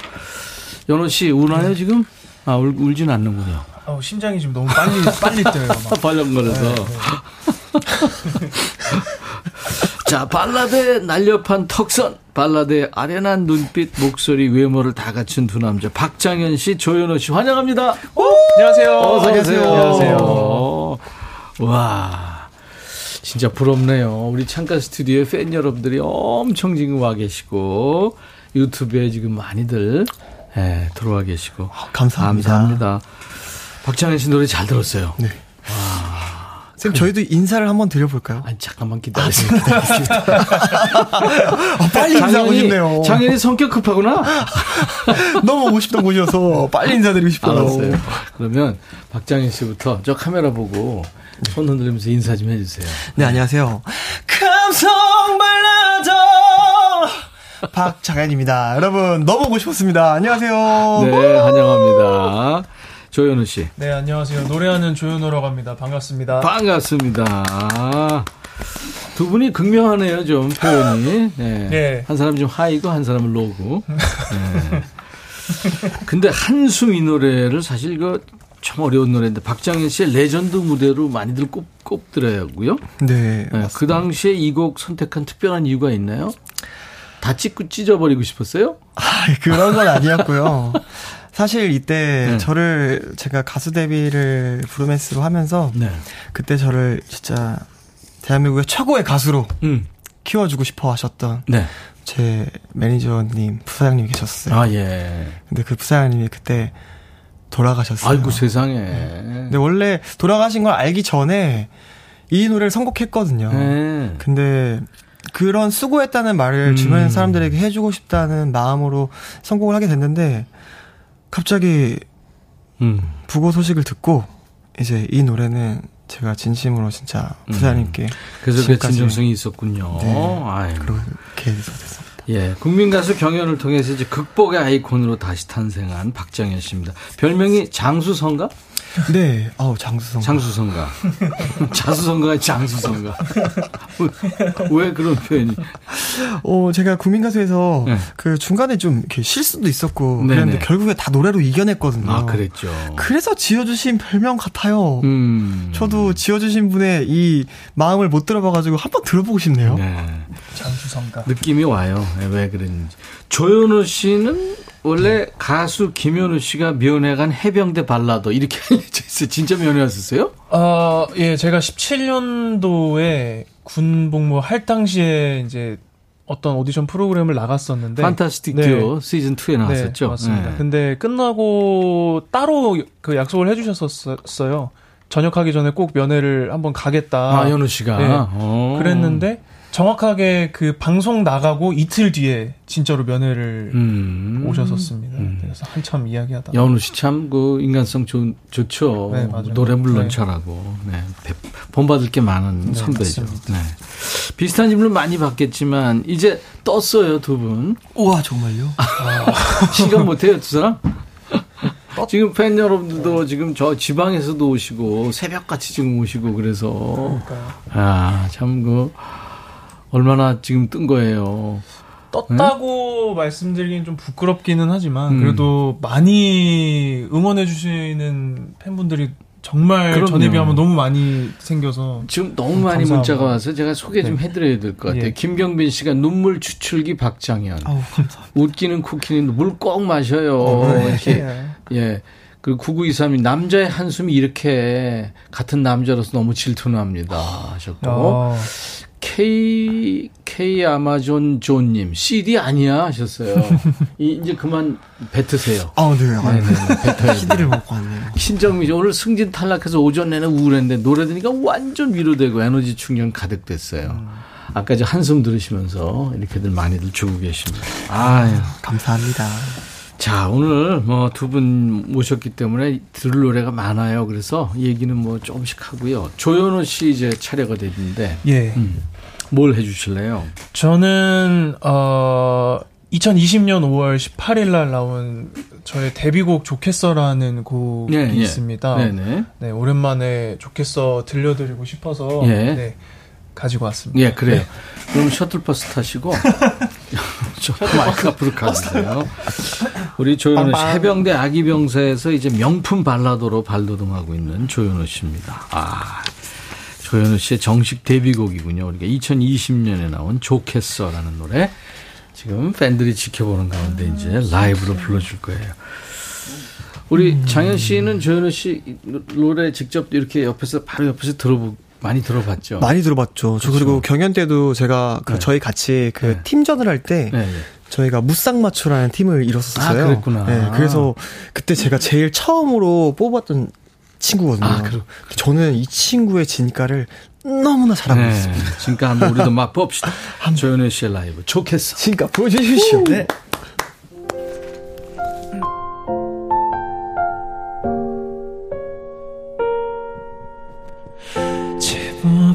연호 씨 우나요 네. 지금? 아 울, 울진 않는군요. 어, 심장이 지금 너무 빨리 빨리 뛰어요 벌렁거려서. 자, 발라드의 날렵한 턱선, 발라드의 아련한 눈빛, 목소리, 외모를 다 갖춘 두 남자. 박장현 씨, 조연호 씨, 환영합니다. 오! 안녕하세요. 어서 오세요. 안녕하세요. 와. 진짜 부럽네요. 우리 창가 스튜디오에 팬 여러분들이 엄청 지금 와 계시고, 유튜브에 지금 많이들 예, 들어와 계시고. 아, 감사합니다. 감사합니다. 박장현 씨 노래 잘 들었어요. 네. 쌤, 저희도 인사를 한번 드려볼까요? 아니, 잠깐만 기다리세요. 기다리세요. 아, 빨리 인사하고 싶네요. 장현이 성격 급하구나? 너무 오고 싶던 곳이어서 빨리 인사드리고 싶어요. 알았어요. 그러면 박장현 씨부터 저 카메라 보고 손 흔들면서 인사 좀 해주세요. 네, 안녕하세요. 감성 발라드 박장현입니다. 여러분, 너무 오고 싶었습니다. 안녕하세요. 네, 환영합니다. 조현우 씨. 네, 안녕하세요. 노래하는 조현우라고 합니다. 반갑습니다. 반갑습니다. 두 분이 극명하네요, 좀 표현이. 네. 네. 한 사람 좀 하이고 한 사람은 로고. 네. 근데 한숨 이 노래를 사실 그 참 어려운 노래인데 박장현 씨의 레전드 무대로 많이들 꼽, 꼽더라고요. 네. 네. 그 당시에 이 곡 선택한 특별한 이유가 있나요? 다 찍고 찢어버리고 싶었어요? 아, 그런 건 아니었고요. 사실 이때 네. 저를 제가 가수 데뷔를 브로맨스로 하면서 네. 그때 저를 진짜 대한민국의 최고의 가수로 음. 키워주고 싶어 하셨던 네. 제 매니저님, 부사장님 계셨어요. 아, 예. 근데 그 부사장님이 그때 돌아가셨어요. 아이고, 세상에. 근데 원래 돌아가신 걸 알기 전에 이 노래를 선곡했거든요. 네. 근데 그런 수고했다는 말을 음. 주변 사람들에게 해주고 싶다는 마음으로 선곡을 하게 됐는데 갑자기 음. 부고 소식을 듣고 이제 이 노래는 제가 진심으로 진짜 부사님께 그래서 그 진정성이 있었군요. 네. 아유. 그렇게 해서 됐습니다. 예, 국민 가수 경연을 통해서 이제 극복의 아이콘으로 다시 탄생한 박정현 씨입니다. 별명이 장수성가? 네, 아우 장수성. 장수성가. 자수성가, 장수성가. 왜 그런 표현이? 어, 제가 국민 가수에서 네. 그 중간에 좀 이렇게 실수도 있었고 네네. 그랬는데 결국에 다 노래로 이겨냈거든요. 아, 그랬죠. 그래서 지어주신 별명 같아요. 음. 저도 지어주신 분의 이 마음을 못 들어봐가지고 한번 들어보고 싶네요. 네. 장수성가. 느낌이 와요. 네, 왜 그랬는지. 조현우 씨는 원래 가수 김현우 씨가 면회간 해병대 발라더 이렇게 알려져 있어요. 진짜 면회 왔었어요? 아, 예, 제가 17년도에 군 복무 할 당시에 이제 어떤 오디션 프로그램을 나갔었는데 판타스틱 네. 듀오 시즌 2에 나왔었죠. 네, 맞습니다. 네. 근데 끝나고 따로 그 약속을 해 주셨었어요. 전역하기 전에 꼭 면회를 한번 가겠다. 아, 현우 씨가. 네. 어. 그랬는데 정확하게 그 방송 나가고 이틀 뒤에 진짜로 면회를 음. 오셨었습니다. 그래서 한참 이야기하다. 연우 씨 참 그 인간성 좋, 좋죠. 네. 노래 물론 네. 잘하고. 네. 배- 본받을 게 많은 네, 선배죠. 맞습니다. 네. 비슷한 질문 많이 받겠지만 이제 떴어요, 두 분. 우와 정말요? 시간 못해요, 두 사람? 지금 팬 여러분들도 지금 저 지방에서도 오시고 새벽같이 지금 오시고 그래서 아, 참그 얼마나 지금 뜬 거예요. 떴다고 말씀드리긴 좀 부끄럽기는 하지만 음. 그래도 많이 응원해 주시는 팬분들이 정말 그럼요. 전에 비하면 너무 많이 생겨서 지금 너무 많이 감사하고. 문자가 와서 제가 소개 좀 해드려야 될 것 같아요. 예. 김경빈 씨가 눈물 추출기 박장현. 아우. 웃기는 쿠키는 물 꼭 마셔요. 어, 네. 이렇게. 예. 그 9923이 남자의 한숨이 이렇게 같은 남자로서 너무 질투납니다. 하셨고. 어, K, K 아마존 존님, CD 아니야 하셨어요. 이, 이제 그만 뱉으세요. 아 네. 아, 네네, 뱉어야 돼요. CD를 먹고 왔네요. 신정미 씨, 오늘 승진 탈락해서 오전 내내 우울했는데 노래 들으니까 완전 위로되고 에너지 충전 가득 됐어요. 아까 저 한숨 들으시면서 이렇게들 많이들 주고 계십니다. 아유. 감사합니다. 자, 오늘 뭐 두 분 모셨기 때문에 들을 노래가 많아요. 그래서 얘기는 뭐 조금씩 하고요. 조현호 씨 이제 차례가 됐는데, 예. 음, 뭘 해주실래요? 저는 어 2020년 5월 18일 날 나온 저의 데뷔곡 좋겠어라는 곡이 예, 예. 있습니다. 네 네. 네, 오랜만에 좋겠어 들려드리고 싶어서 예. 네, 가지고 왔습니다. 예, 그래요. 그럼 셔틀버스 타시고, 저 마이크 앞으로 가세요. 우리 조현우 씨, 해병대 아기병사에서 이제 명품 발라더로 발돋움하고 있는 조현우 씨입니다. 아, 조현우 씨의 정식 데뷔곡이군요. 그러니까 2020년에 나온 좋겠어라는 노래. 지금 팬들이 지켜보는 가운데 이제 라이브로 불러줄 거예요. 우리 음. 장현 씨는 조현우 씨 노래 직접 이렇게 옆에서 바로 옆에서 들어보 많이 들어봤죠. 많이 들어봤죠. 저 그리고 그렇죠. 경연 때도 제가 그 네. 저희 같이 그 네. 팀전을 할때 네, 네. 저희가 무쌍마초라는 팀을 이뤘었어요. 아, 그랬구나. 네, 그래서 그때 제가 제일 처음으로 뽑았던 친구거든요. 아, 저는 이 친구의 진가를 너무나 잘하고 네, 있습니다. 진가 한번 우리도 막 봅시다. 조현우 씨의 라이브 좋겠어. 진가 보여주십시오. 네.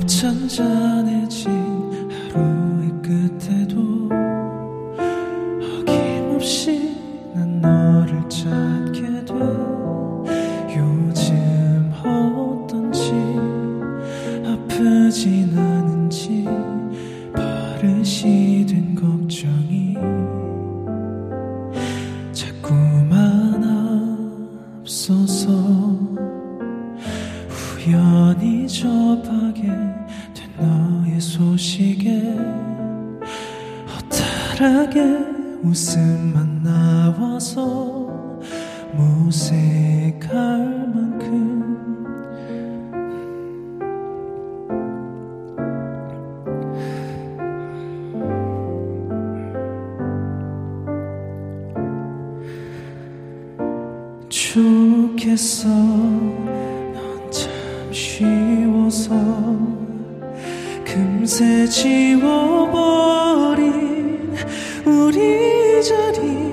잔잔해진 하루의 끝에도 어김없이 난 너를 찾게 허탈하게 웃음만 나와서 무색할 만큼. 좋겠어. 넌 참 쉬워서 금세 지워버린 우리 자리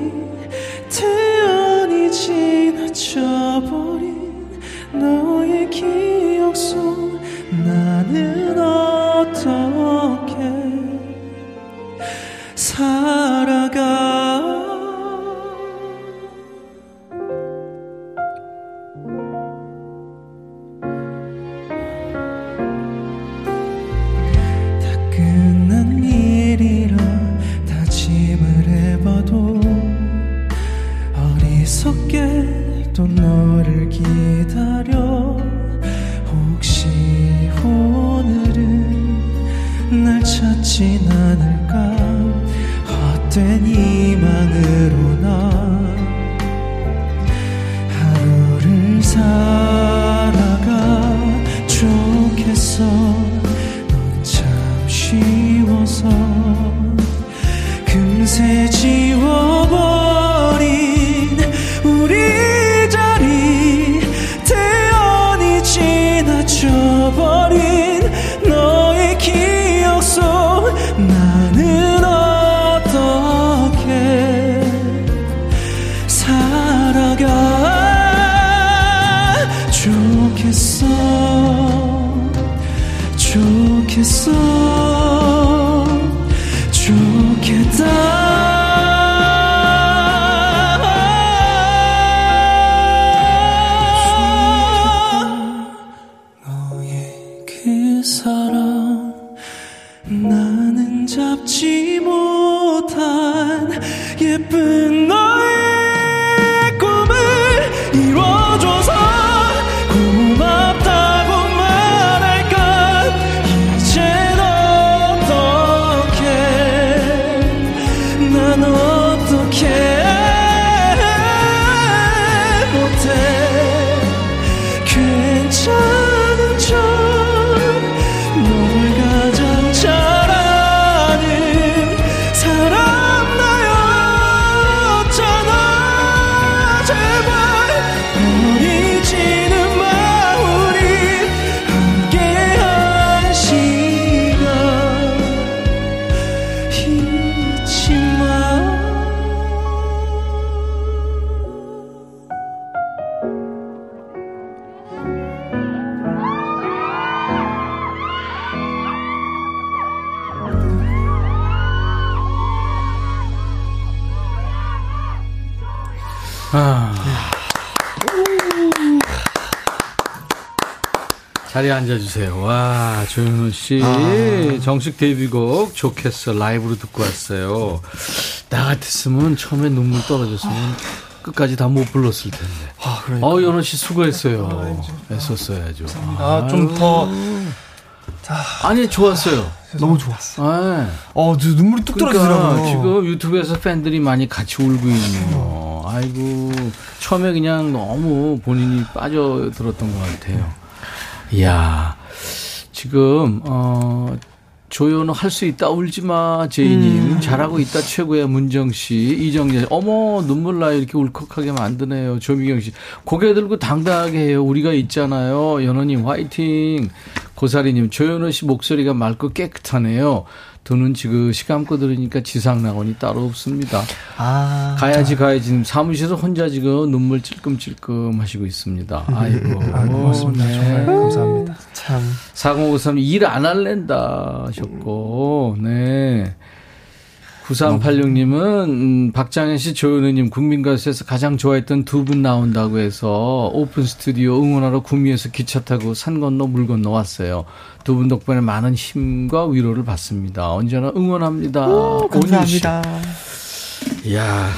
자리에 앉아주세요. 와, 조현우 씨. 아. 정식 데뷔곡 좋겠어. 라이브로 듣고 왔어요. 나 같았으면 처음에 눈물 떨어졌으면 끝까지 다 못 불렀을 텐데. 아, 그러니까. 어, 연호 씨 수고했어요. 아, 애썼어야죠. 아, 좀 더 아니 좋았어요. 너무 좋았어. 네. 어, 눈물이 뚝 그러니까 떨어지더라고요. 지금 유튜브에서 팬들이 많이 같이 울고 있네요. 아이고 처음에 그냥 너무 본인이 빠져들었던 것 같아요. 이야 지금 어. 조연호 할 수 있다 울지 마 제이님 음. 잘하고 있다 최고야 문정 씨 이정재 어머 눈물 나 이렇게 울컥하게 만드네요 조미경 씨 고개 들고 당당하게 해요 우리가 있잖아요 연호님 화이팅 고사리님 조현우 씨 목소리가 맑고 깨끗하네요. 두는 지그시 감고 들으니까 지상 낙원이 따로 없습니다. 아, 가야지 가야지 사무실에서 혼자 지금 눈물 찔끔찔끔 하시고 있습니다. 아이고. 아, 고맙습니다. 네. 정말 감사합니다. 참. 4053 일 안 할랜다 하셨고, 네. 9386님은 음, 박장현 씨, 조현우님 국민가수에서 가장 좋아했던 두 분 나온다고 해서 오픈 스튜디오 응원하러 구미에서 기차 타고 산 건너 물 건너 왔어요. 두 분 덕분에 많은 힘과 위로를 받습니다. 언제나 응원합니다. 오, 감사합니다. 이야,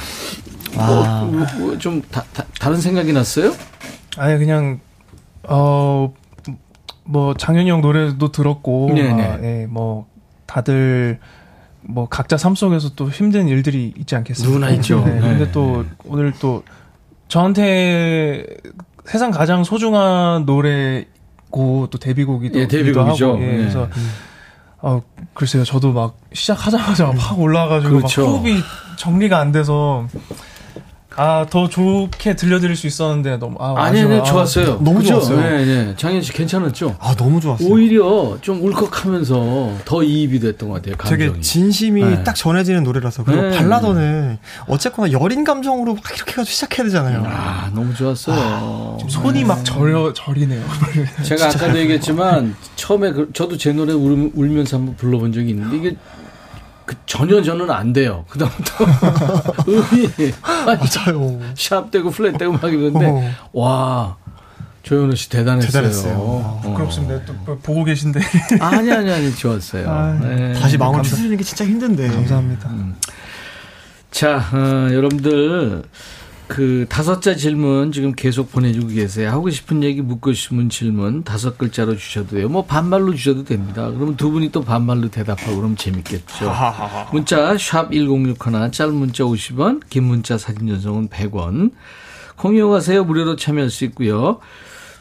와. 뭐, 뭐, 뭐, 좀 다, 다, 다른 생각이 났어요? 아니 그냥 어. 뭐 장현이 형 노래도 들었고, 네네. 아, 예, 뭐 다들 뭐 각자 삶 속에서 또 힘든 일들이 있지 않겠습니까? 누구나 있죠. 네. 네. 근데 또 오늘 또 저한테 세상 가장 소중한 노래고 또 데뷔곡이기도 예, 데뷔곡이죠. 하고 예, 네. 그래서 어 글쎄요 저도 막 시작하자마자 막 올라가지고 그렇죠. 막 호흡이 정리가 안 돼서 아, 더 좋게 들려드릴 수 있었는데 너무 아, 아니, 아니, 좋았어요. 아, 너무 그죠? 좋았어요. 네, 네. 장현 씨 괜찮았죠? 아, 너무 좋았어요. 오히려 좀 울컥하면서 더 이입이 됐던 것 같아요. 감정이. 되게 진심이 네. 딱 전해지는 노래라서 그리고 네. 발라더는 어쨌거나 여린 감정으로 막 이렇게 해가지고 시작해야 되잖아요. 아, 너무 좋았어요. 아, 손이 막 절여 절이네요. 제가 아까도 얘기했지만 처음에 그, 저도 제 노래 울, 울면서 한번 불러본 적이 있는데 이게 그 전혀 저는 안 돼요. 그다음부터 음이 맞아요. 샵 되고 플랫 되고 막 이러는데 어. 와 조현우 씨 대단했어요. 대단했어요. 어. 부끄럽습니다. 또 보고 계신데. 아니 아니 아니 좋았어요. 아, 네. 다시 마음을 추스리는 게 진짜 힘든데. 감사합니다. 음. 자, 어, 여러분들 그 다섯자 질문 지금 계속 보내주고 계세요. 하고 싶은 얘기 묻고 싶은 질문 다섯 글자로 주셔도 돼요. 뭐 반말로 주셔도 됩니다. 그러면 두 분이 또 반말로 대답하고 그러면 재밌겠죠. 문자 샵 1061, 짧은 문자 50원, 긴 문자 사진 전송은 100원. 공유 가세요. 무료로 참여할 수 있고요.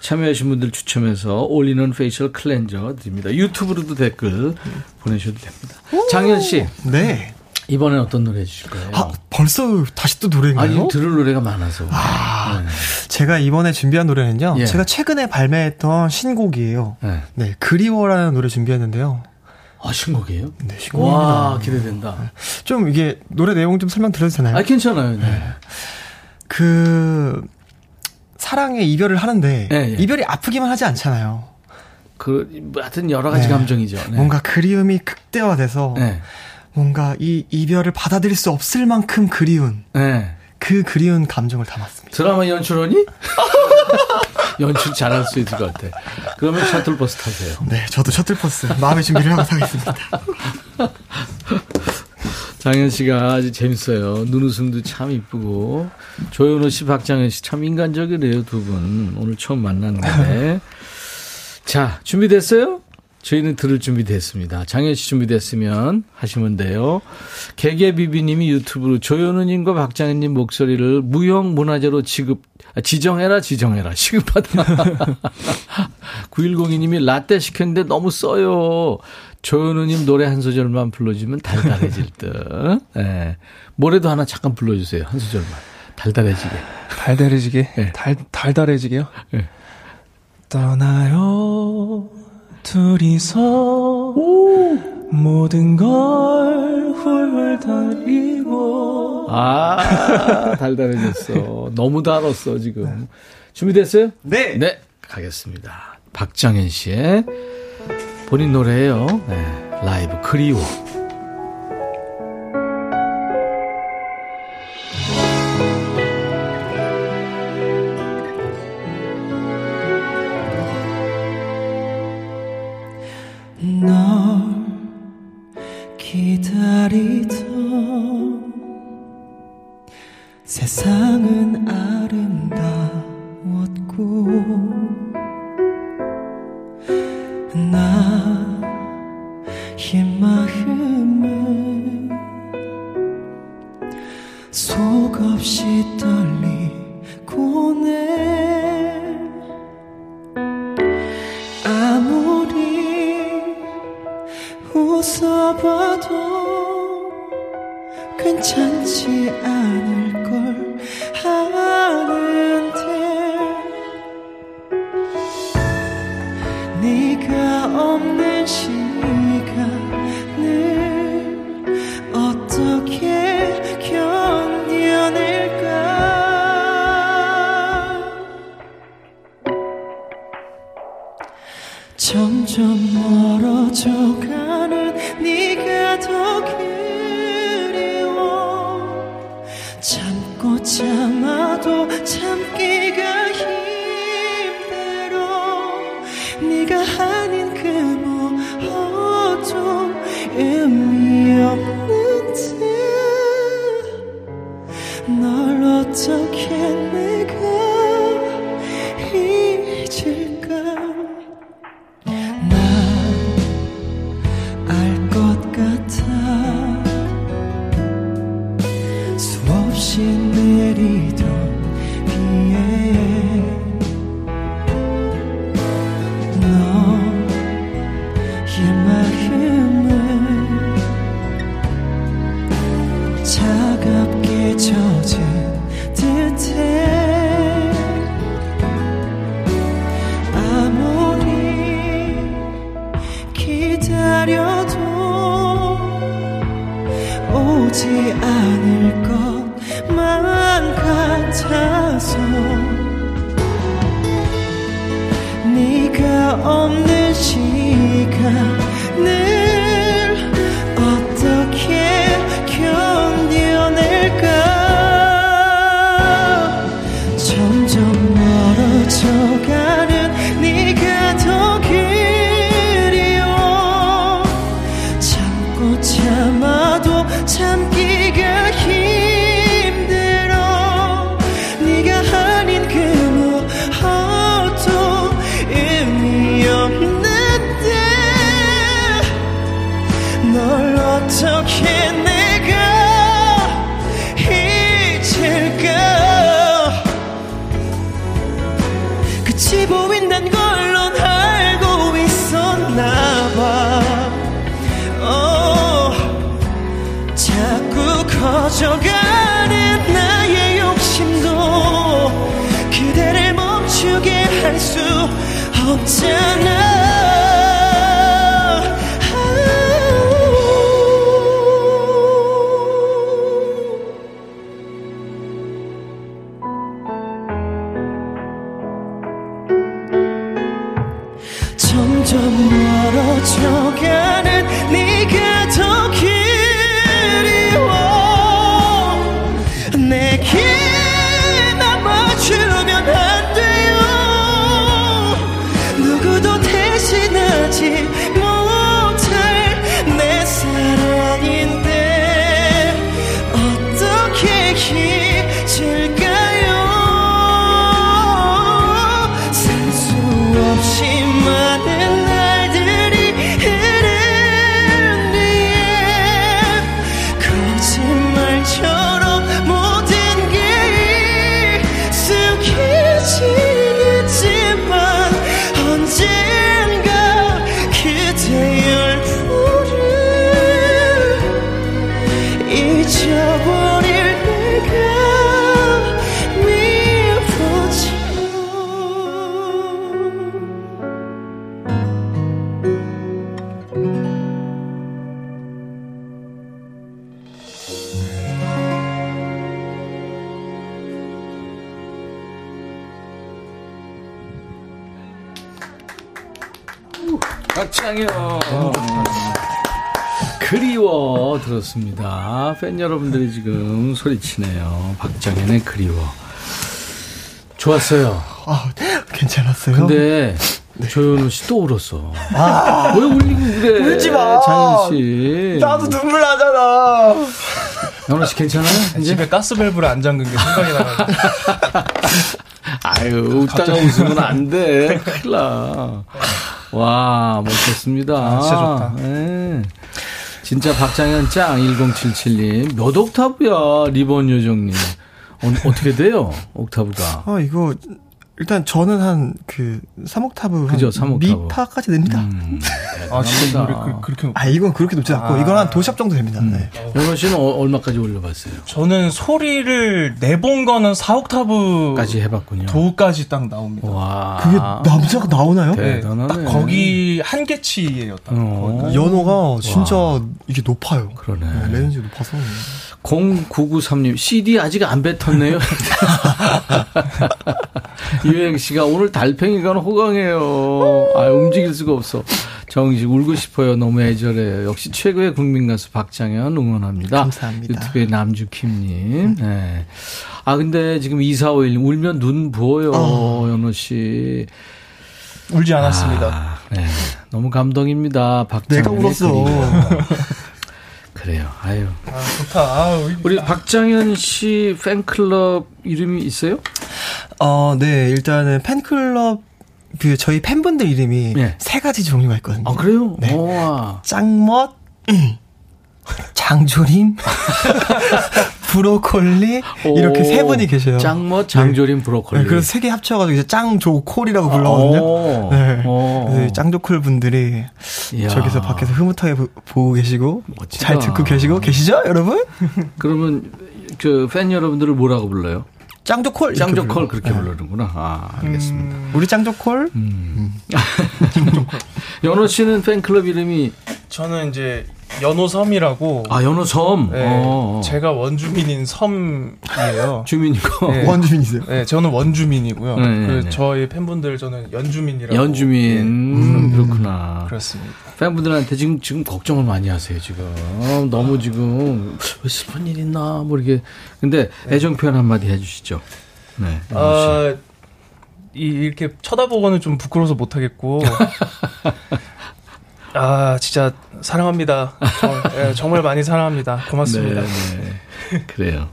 참여하신 분들 추첨해서 올리는 facial cleanser 드립니다. 유튜브로도 댓글 보내셔도 됩니다. 장현 씨. 네. 이번엔 어떤 노래 해주실 거예요? 아, 벌써 다시 또 노래인가요? 아니, 들을 노래가 많아서. 아, 네. 제가 이번에 준비한 노래는요. 예. 제가 최근에 발매했던 신곡이에요. 네. 네. 그리워라는 노래 준비했는데요. 아, 신곡이에요? 네, 신곡입니다. 와, 기대된다. 네. 좀 이게 노래 내용 좀 설명 드려도 되나요? 아, 괜찮아요. 네. 네. 그, 사랑의 이별을 하는데, 네, 예. 이별이 아프기만 하지 않잖아요. 그, 뭐 하여튼 여러 가지 네. 감정이죠. 네. 뭔가 그리움이 극대화돼서, 뭔가 이 이별을 받아들일 수 없을 만큼 그리운 네. 그 그리운 감정을 담았습니다. 드라마 연출원이? 연출 잘할 수 있을 것 같아. 그러면 셔틀버스 타세요. 네, 저도 셔틀버스 마음의 준비를 하고 타겠습니다. 장현 씨가 아주 재밌어요. 눈웃음도 참 이쁘고 조현우 씨, 박장현 씨 참 인간적이래요 두 분. 오늘 처음 만났는데. 자, 준비됐어요? 저희는 들을 준비 됐습니다. 장현 씨 준비됐으면 하시면 돼요. 개개비비님이 유튜브로 조현우님과 박장현님 목소리를 무형 문화재로 지급, 아, 지정해라, 지정해라. 시급하다. 9102님이 라떼 시켰는데 너무 써요. 조현우님 노래 한 소절만 불러주면 달달해질 듯. 네. 뭐래도 하나 잠깐 불러주세요. 한 소절만. 달달해지게. 달달해지게? 네. 달, 달달해지게요? 네. 떠나요. 둘이서 오! 모든 걸 훌훌 달리고 아 달달해졌어 너무 달았어 지금 네. 준비됐어요? 네. 네 가겠습니다 박정현 씨의 본인 노래예요 네, 라이브 그리워 말이죠. 세상은 아름다웠고 나의 마음은 속없이 떨 괜찮지 않을 걸 아는데 네가 없는 시간을 어떻게 견뎌낼까? 점점 멀어져 네가 점점 멀어져가는 네가 더 그리워 들었습니다. 팬 여러분들이 지금 소리치네요. 박정현의 그리워. 좋았어요. 아, 괜찮았어요. 근데 조현우 씨 또 울었어. 왜 울리고 그래? 울지 마. 장현 씨. 나도 눈물 나잖아. 연우 씨 괜찮아요? 이제? 집에 가스밸브를 안 잠근 게 생각이 나가지고. 아유, 웃다가 웃으면 안 돼. 큰일 나. 와, 멋졌습니다. 아, 진짜 좋다. 네. 진짜 박장현 짱 1077님. 몇 옥타브야, 리본 요정님. 어, 어떻게 돼요? 옥타브가. 아, 이거 일단 저는 한 그 3옥타브 그죠, 3옥타브. 미파까지 됩니다. 음, 아, 진짜 노래 그, 렇게 아, 이건 그렇게 높지 않고 아. 이건 한 도시합 정도 됩니다. 음. 네. 영원 씨는 어, 얼마까지 올려봤어요? 저는 소리를 내본 거는 4옥타브까지 해봤군요. 도까지 딱 나옵니다. 와. 그게 남자가 나오나요? 네, 딱 거기 한계치예요. 딱. 어. 연호가 진짜 와. 이게 높아요. 그러네. 네, range 높아서. 0993님, CD 아직 안 뱉었네요. 유행 씨가 오늘 달팽이가 호강해요. 아, 움직일 수가 없어. 정식 울고 싶어요. 너무 애절해요. 역시 최고의 국민 가수 박장현 응원합니다. 감사합니다. 유튜브의 남주킴님. 네. 아, 근데 지금 2451님, 울면 눈 부어요. 어. 연호 씨. 울지 않았습니다. 아, 네. 너무 감동입니다. 박장현. 내가 울었어. 그래요. 아유. 아, 좋다. 아, 우리 박장현 씨 팬클럽 이름이 있어요? 어, 네. 일단은 팬클럽 그 저희 팬분들 이름이 네. 세 가지 종류가 있거든요. 아, 그래요? 네. 짱멋 장조림, 브로콜리 이렇게 세 분이 계셔요. 짱멋, 장조림, 브로콜리. 네, 그래서 세 개 합쳐가지고 이제 짱조콜이라고 불러거든요. 네. 짱조콜 분들이 이야. 저기서 밖에서 흐뭇하게 보, 고 계시고 멋지다. 잘 듣고 계시고 계시죠, 여러분? 그러면 그 팬 여러분들을 뭐라고 불러요? 짱조콜. 짱조콜 그렇게 네. 부르는구나. 아, 알겠습니다. 음, 우리 짱조콜? 음. 짱조콜. 연호 씨는 팬클럽 이름이 저는 이제 연호섬이라고. 아, 연호섬? 네. 어. 제가 원주민인 섬이에요. 주민이고. 네. 원주민이세요? 네, 저는 원주민이고요. 네, 네그 네. 저희 팬분들 저는 연주민이라고. 연주민. 네. 음, 그렇구나. 그렇습니다. 팬분들한테 지금, 지금 걱정을 많이 하세요, 지금. 너무 지금, 왜 슬픈 일 있나, 뭐 이렇게. 근데 애정 표현 한마디 해주시죠. 네. 아, 이, 이렇게 쳐다보고는 좀 부끄러워서 못하겠고. 아, 진짜 사랑합니다. 정, 예, 정말 많이 사랑합니다. 고맙습니다. 네, 네. 그래요.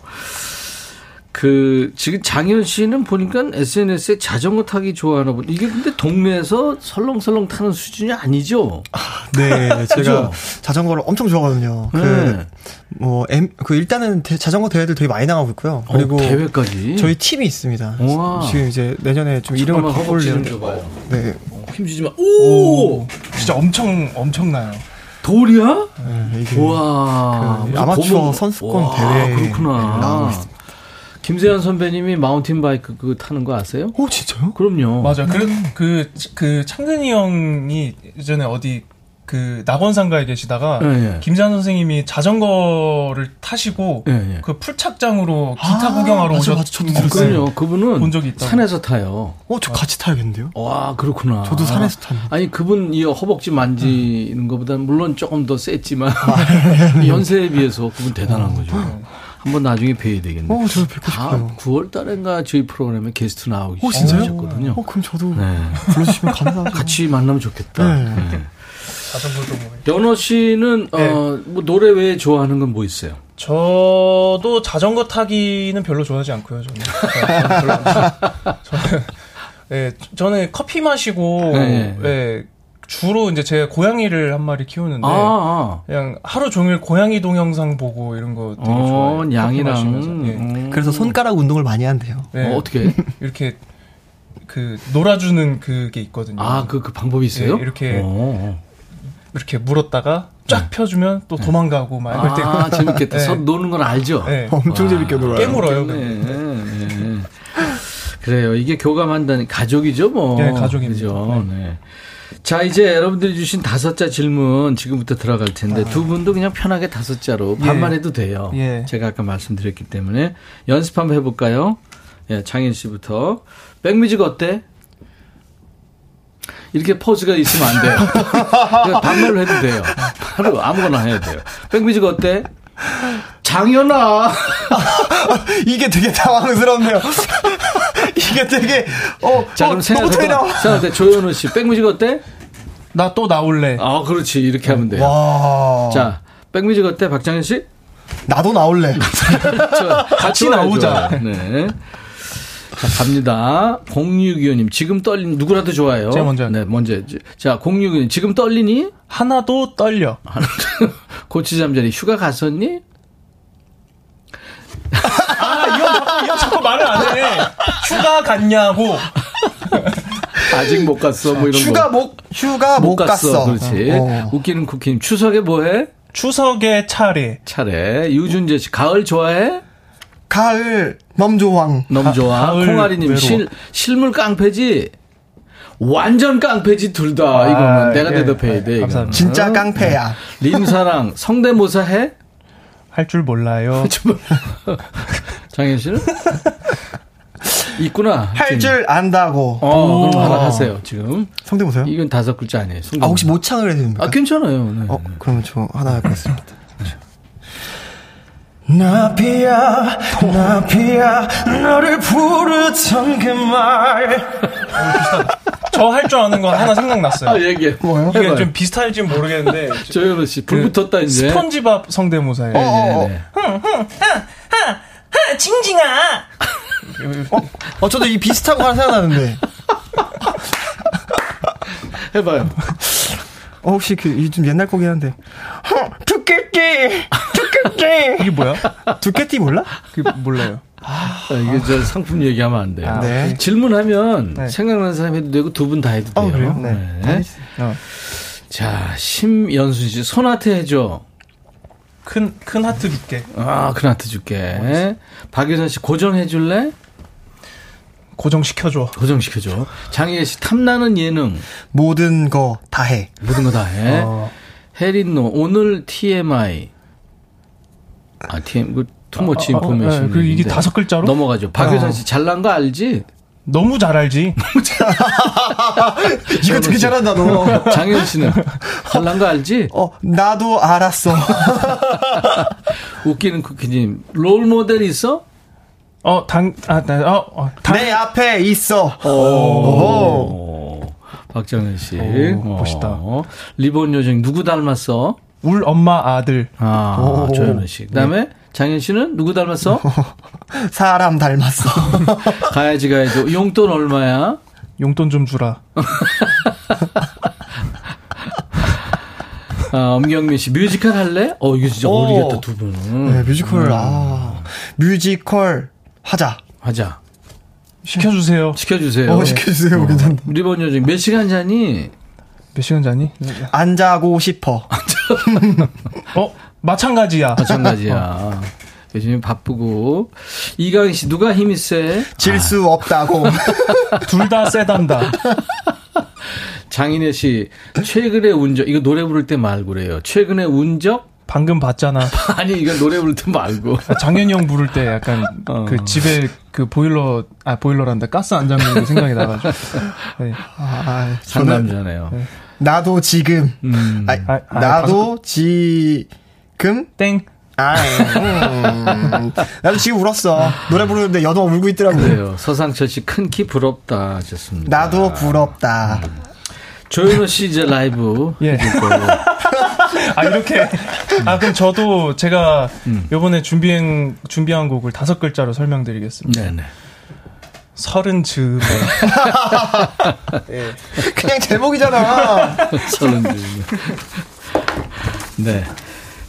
그 지금 장현 씨는 보니까 SNS에 자전거 타기 좋아하나 보다. 이게 근데 동네에서 설렁설렁 타는 수준이 아니죠? 네, 제가 자전거를 엄청 좋아하거든요. 그 네. 그뭐 그 일단은 대, 자전거 대회들 되게 많이 나가고 있고요. 어, 그리고 어, 대회까지 저희 팀이 있습니다. 우와. 지금 이제 내년에 좀 이름을 바꾸려는데. 네. 어, 힘주지 마. 오! 오! 진짜 엄청 엄청나요. 돌이야? 네, 이게 와 그 아마추어 선수권 대회 그렇구나. 나오고 있습니다. 김세현 선배님이 마운틴 바이크 그 타는 거 아세요? 오, 진짜요? 그럼요. 맞아요. 그, 그, 그, 창근이 형이 예전에 어디 그 낙원상가에 계시다가 네, 네. 김재한 선생님이 자전거를 타시고 네, 그 풀착장으로 기타 아, 구경하러 오셨. 맞아, 저도 들었어요. 그분은 본 적이 있다. 산에서 타요. 어, 저 같이 타야겠는데요? 와, 그렇구나. 저도 산에서 타는. 아니 그분 이 허벅지 만지는 음. 것보다 물론 조금 더 셌지만 연세에 비해서 그분 대단한 거죠. 한번 나중에 뵈야 되겠네. 어, 저도 뵙고 싶어요. 9월 달인가 저희 프로그램에 게스트 나오기 어, 시작하셨거든요. 어, 그럼 저도 네. 불러주시면 감사하죠. 같이 만나면 좋겠다. 네. 네. 자전거도 뭐. 연호 씨는 네. 어, 뭐 노래 외에 좋아하는 건 뭐 있어요? 저도 자전거 타기는 별로 좋아하지 않고요. 저는. 저는, 네, 저는 커피 마시고 네. 네. 주로 이제 제가 고양이를 한 마리 키우는데 아, 아. 그냥 하루 종일 고양이 동영상 보고 이런 거 되게 어, 좋아해요. 양이랑 예. 음. 그래서 손가락 운동을 많이 한대요. 네. 어, 떻게 이렇게 그 놀아주는 그게 있거든요. 아그그 그 방법이 있어요? 네, 이렇게 오. 이렇게 물었다가 쫙 네. 펴주면 또 도망가고 막 이럴 때. 아 재밌겠다. 네. 서로 노는 건 알죠? 네. 엄청 와, 재밌게 놀아요. 깨물어요. 네. 그래요. 이게 교감한다는 가족이죠, 뭐. 네, 가족이죠. 네. 자, 이제 여러분들이 주신 다섯 자 질문 지금부터 들어갈 텐데 아. 두 분도 그냥 편하게 다섯 자로 예. 반만 해도 돼요. 예. 제가 아까 말씀드렸기 때문에 연습 한번 해볼까요? 예, 장인 씨부터. 백뮤직 어때? 이렇게 포즈가 있으면 안 돼요. 반말로 해도 돼요. 바로 아무거나 해야 돼요. 백뮤직 어때? 장현아. 이게 되게 당황스럽네요. 이게 되게 어. 자 그럼 어, 생각해봐. 생각해 조현우 씨 백뮤직 어때? 나 또 나올래. 아 그렇지 이렇게 하면 돼요. 와. 자 백뮤직 어때 박장현 씨? 나도 나올래. 같이 나오자. 네. 자, 갑니다. 0625님, 지금 떨린, 누구라도 좋아요. 제가 먼저. 네, 먼저. 자, 0625님, 지금 떨리니? 하나도 떨려. 고추잠자리 휴가 갔었니? 아, 이거, 이거 자꾸 말을 안 해. 휴가 갔냐고. 아직 못 갔어, 뭐 이런 휴가 거. 못, 휴가 못, 못 갔어. 갔어. 그렇지. 어. 웃기는 쿠키님, 추석에 뭐 해? 추석에 차례. 차례. 유준재 씨, 가을 좋아해? 가을, 넘조왕. 넘조왕. 콩아리님, 실, 실물 깡패지? 완전 깡패지 둘 다. 아, 이거는 내가 예, 대답해야 돼. 감사합니다. 진짜 깡패야. 림사랑 성대모사 해? 할 줄 몰라요. 장현 씨는? 있구나. 할 줄 안다고. 어, 그럼 하나 하세요, 지금. 성대모사요? 이건 다섯 글자 아니에요. 성대모사. 아, 혹시 모창을 해도 됩니까? 아, 괜찮아요. 네. 어, 그러면 저 하나 하겠습니다. 나비야, 나비야, 너를 부르던 그 말. 저 할 줄 아는 거 하나 생각났어요. 아, 얘기해. 뭐요? 이게 해봐요. 좀 비슷할지 모르겠는데. 조현우 씨, 불 그 붙었다, 이제. 스펀지밥 성대모사예요. 어, 어, 어. 흥, 흥, 하, 하, 하, 징징아! 어, 어, 저도 이 비슷한 거 하나 생각나는데. 해봐요. 어, 혹시 그, 좀 옛날 거긴 한데. 허, 두께띠! 두께띠! 이게 뭐야? 두께띠 몰라? 그 몰라요. 아, 이게 저 상품 얘기하면 안 돼요. 아, 네. 질문하면 네. 생각나는 사람 해도 되고 두 분 다 해도 돼요. 어, 그래요? 네. 네. 어. 자, 심연순 씨, 손하트 해줘. 큰, 큰 하트 줄게. 아, 큰 하트 줄게. 박유선 씨, 고정해줄래? 고정시켜줘. 고정시켜줘. 장희애 씨, 탐나는 예능. 모든 거 다 해. 모든 거 다 해. 어. 혜린노, 오늘 TMI. 아, TM, 그, 투머치 아, 인포메이션. 아, 아, 그 이게 다섯 글자로? 넘어가죠. 박효선 씨, 잘난 거 알지? 너무 잘 알지. 이거 되게 잘한다, 너. 장현 씨는 잘난 거 알지? 어, 나도 알았어. 웃기는 쿠키님, 롤 모델 있어? 어, 당, 아, 어, 어 당... 내 앞에 있어. 오. 오. 박정현 씨. 오, 멋있다. 어. 리본 요정 누구 닮았어? 울 엄마 아들. 아, 조연호 씨. 그 다음에 네. 장현 씨는 누구 닮았어? 사람 닮았어. 가야지, 가야지. 용돈 얼마야? 용돈 좀 주라. 아, 엄경민 씨, 뮤지컬 할래? 어, 이거 진짜 어울리겠다, 두 분. 네, 뮤지컬, 음. 아. 뮤지컬 하자. 하자. 시켜주세요. 시켜주세요. 어, 시켜주세요. 어. 괜찮다. 리본 요정, 몇 시간 자니? 몇 시간 자니? 안 자고 싶어. 어? 마찬가지야. 마찬가지야. 요즘 바쁘고. 이강희 씨, 누가 힘이 세? 질수 아. 없다고. 둘 다 세단다. 장인혜 씨, 최근에 운적, 이거 노래 부를 때 말고 그래요. 최근에 운적? 방금 봤잖아. 아니, 이거 노래 부를 때 말고. 아, 장현이 형 부를 때 약간 어. 그 집에 그 보일러, 아, 보일러란다. 가스 안 잠그는 게 생각이 나가지고. 네. 아, 상남자네요. 네. 나도 지금. 음. 아, 아, 아 나도 지, 금? 땡. 아, 음. 나도 지금 울었어. 노래 부르는데 여도 울고 있더라고요. 그래요. 서상철 씨 큰 키 부럽다 하셨습니다. 나도 부럽다. 음. 조현우 씨 이제 라이브. 예. 아, 이렇게. 아, 그럼 저도 제가 음. 요번에 준비한, 준비한 곡을 다섯 글자로 설명드리겠습니다. 네네. 서른 즈음에. 네. 그냥 제목이잖아. 서른 즈음에. 네.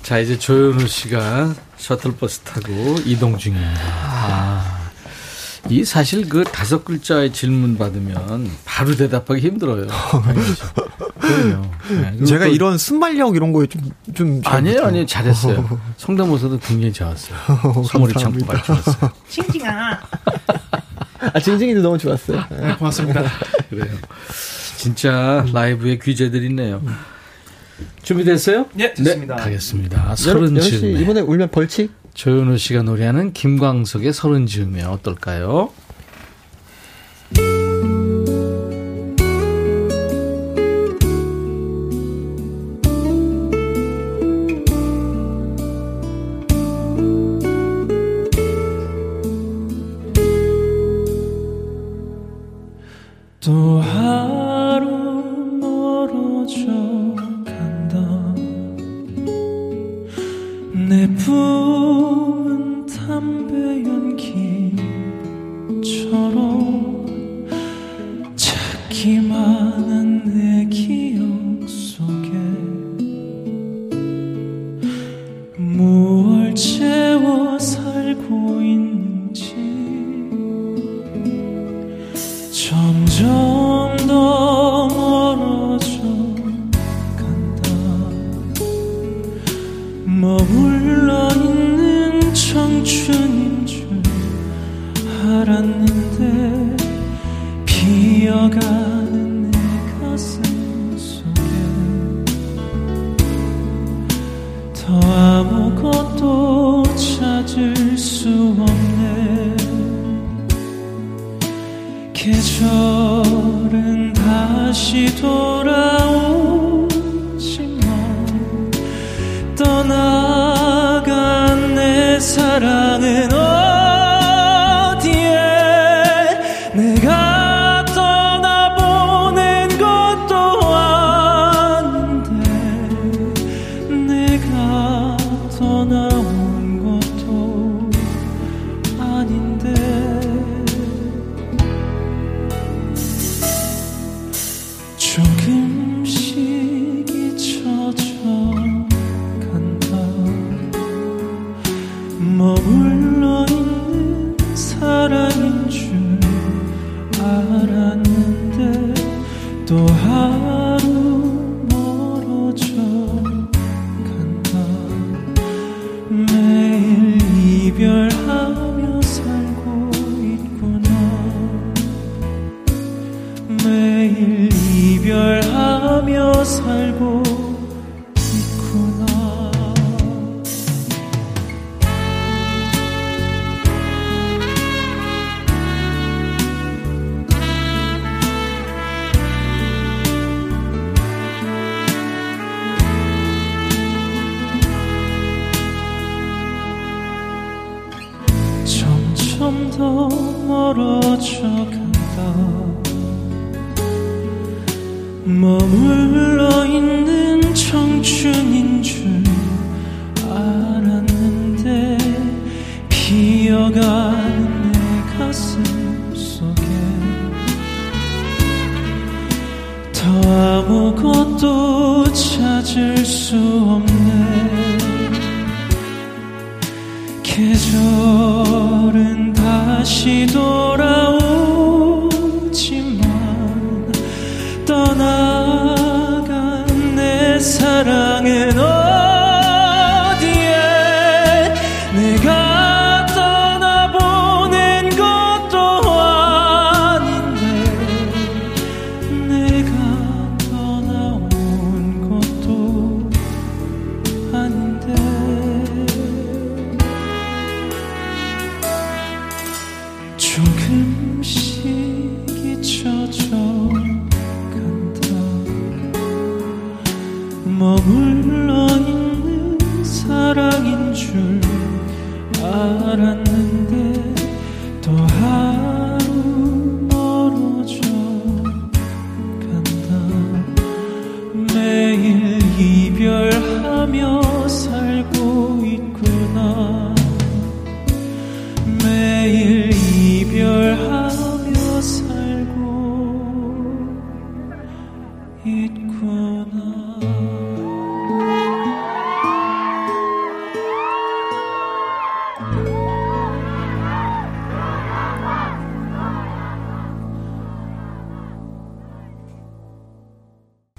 자, 이제 조현우 씨가 셔틀버스 타고 이동 중입니다. 아. 이 사실 그 다섯 글자의 질문 받으면 바로 대답하기 힘들어요. 그럼요. 네, 제가 이런 순발력 이런 거에 좀, 좀. 아니에요, 아니에요. 잘했어요. 성대모사도 굉장히 좋았어요. 소머리 참고 말 좋았어요. 징징아. 아, 징징이도 너무 좋았어요. 네, 고맙습니다. 그래요. 진짜 라이브에 귀재들 있네요. 준비됐어요? 네, 됐습니다. 네, 가겠습니다. 서른 즈음. 이번에 울면 벌칙? 조현우 씨가 노래하는 김광석의 서른 즈음에 어떨까요?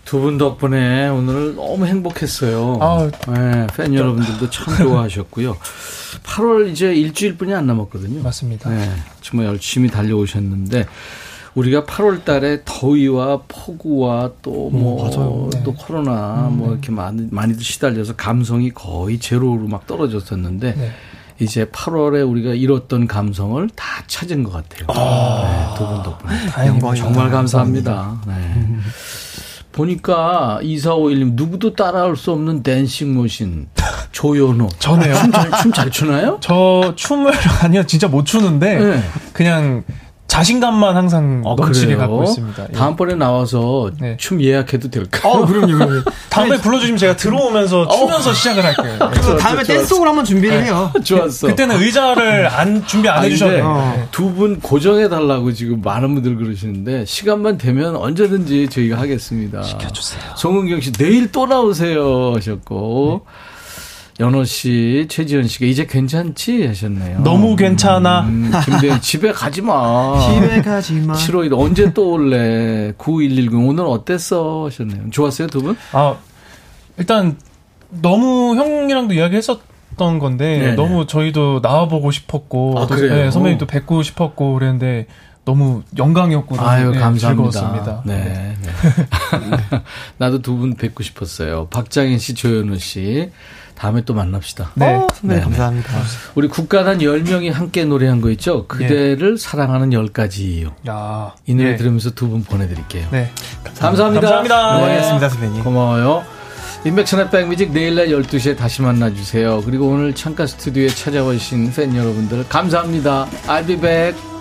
두 분 덕분에 오늘 너무 행복했어요. 아, 네, 팬 여러분들도 참 좋아하셨고요. 8월 이제 일주일뿐이 안 남았거든요. 맞습니다. 네, 정말 열심히 달려오셨는데 우리가 8월 달에 더위와 폭우와 또 뭐또 음, 네. 코로나 음, 뭐 네. 이렇게 많이 많이들 시달려서 감성이 거의 제로로 막 떨어졌었는데 네. 이제 8월에 우리가 잃었던 감성을 다 찾은 것 같아요. 아, 네, 두분 덕분에. 다행입니다. 정말 감사합니다. 감사합니다. 네. 보니까 2451님 누구도 따라할 수 없는 댄싱 모신 조연호. 전에요. 춤 잘 추나요? 저 춤을 아니요 진짜 못 추는데 네. 그냥 자신감만 항상 아, 넘치게 그래요? 갖고 있습니다. 예. 다음번에 나와서 네. 춤 예약해도 될까요? 어, 그럼요, 그럼요. 다음에 불러주시면 제가 들어오면서 어. 추면서 시작을 할게요. 네. 그래서 다음에 댄스곡을 한번 준비를 해요. 좋았어. 그때는 의자를 안 준비 안 해주셨네요. 어. 두분 고정해 달라고 지금 많은 분들 그러시는데 시간만 되면 언제든지 저희가 하겠습니다. 시켜주세요. 송은경 씨 내일 또 나오세요 하셨고. 네. 연호 씨, 최지현 씨가 이제 괜찮지 하셨네요. 너무 괜찮아. 음, 김대현 집에 가지 마. 집에 가지 마. 7월 1일 언제 또 올래? 9110 오늘 어땠어 하셨네요. 좋았어요 두 분? 아 일단 너무 형이랑도 이야기했었던 건데 네네. 너무 저희도 나와보고 싶었고 아, 또, 네, 선배님도 뵙고 싶었고 그랬는데 너무 영광이었고 아유, 네, 감사합니다. 즐거웠습니다. 네. 네. 나도 두 분 뵙고 싶었어요. 박장인 씨, 조현우 씨. 다음에 또 만납시다. 네, 어, 네, 네 감사합니다. 우리 국가단 10명이 함께 노래한 거 있죠? 그대를 네. 사랑하는 10가지예요. 야, 이 노래 네. 들으면서 두 분 보내드릴게요. 네. 감사합니다. 감사합니다. 네. 고맙습니다, 선배님. 고마워요. 인백천의 백뮤직 내일 날 12시에 다시 만나주세요. 그리고 오늘 창가 스튜디오에 찾아오신 팬 여러분들 감사합니다. I'll be back.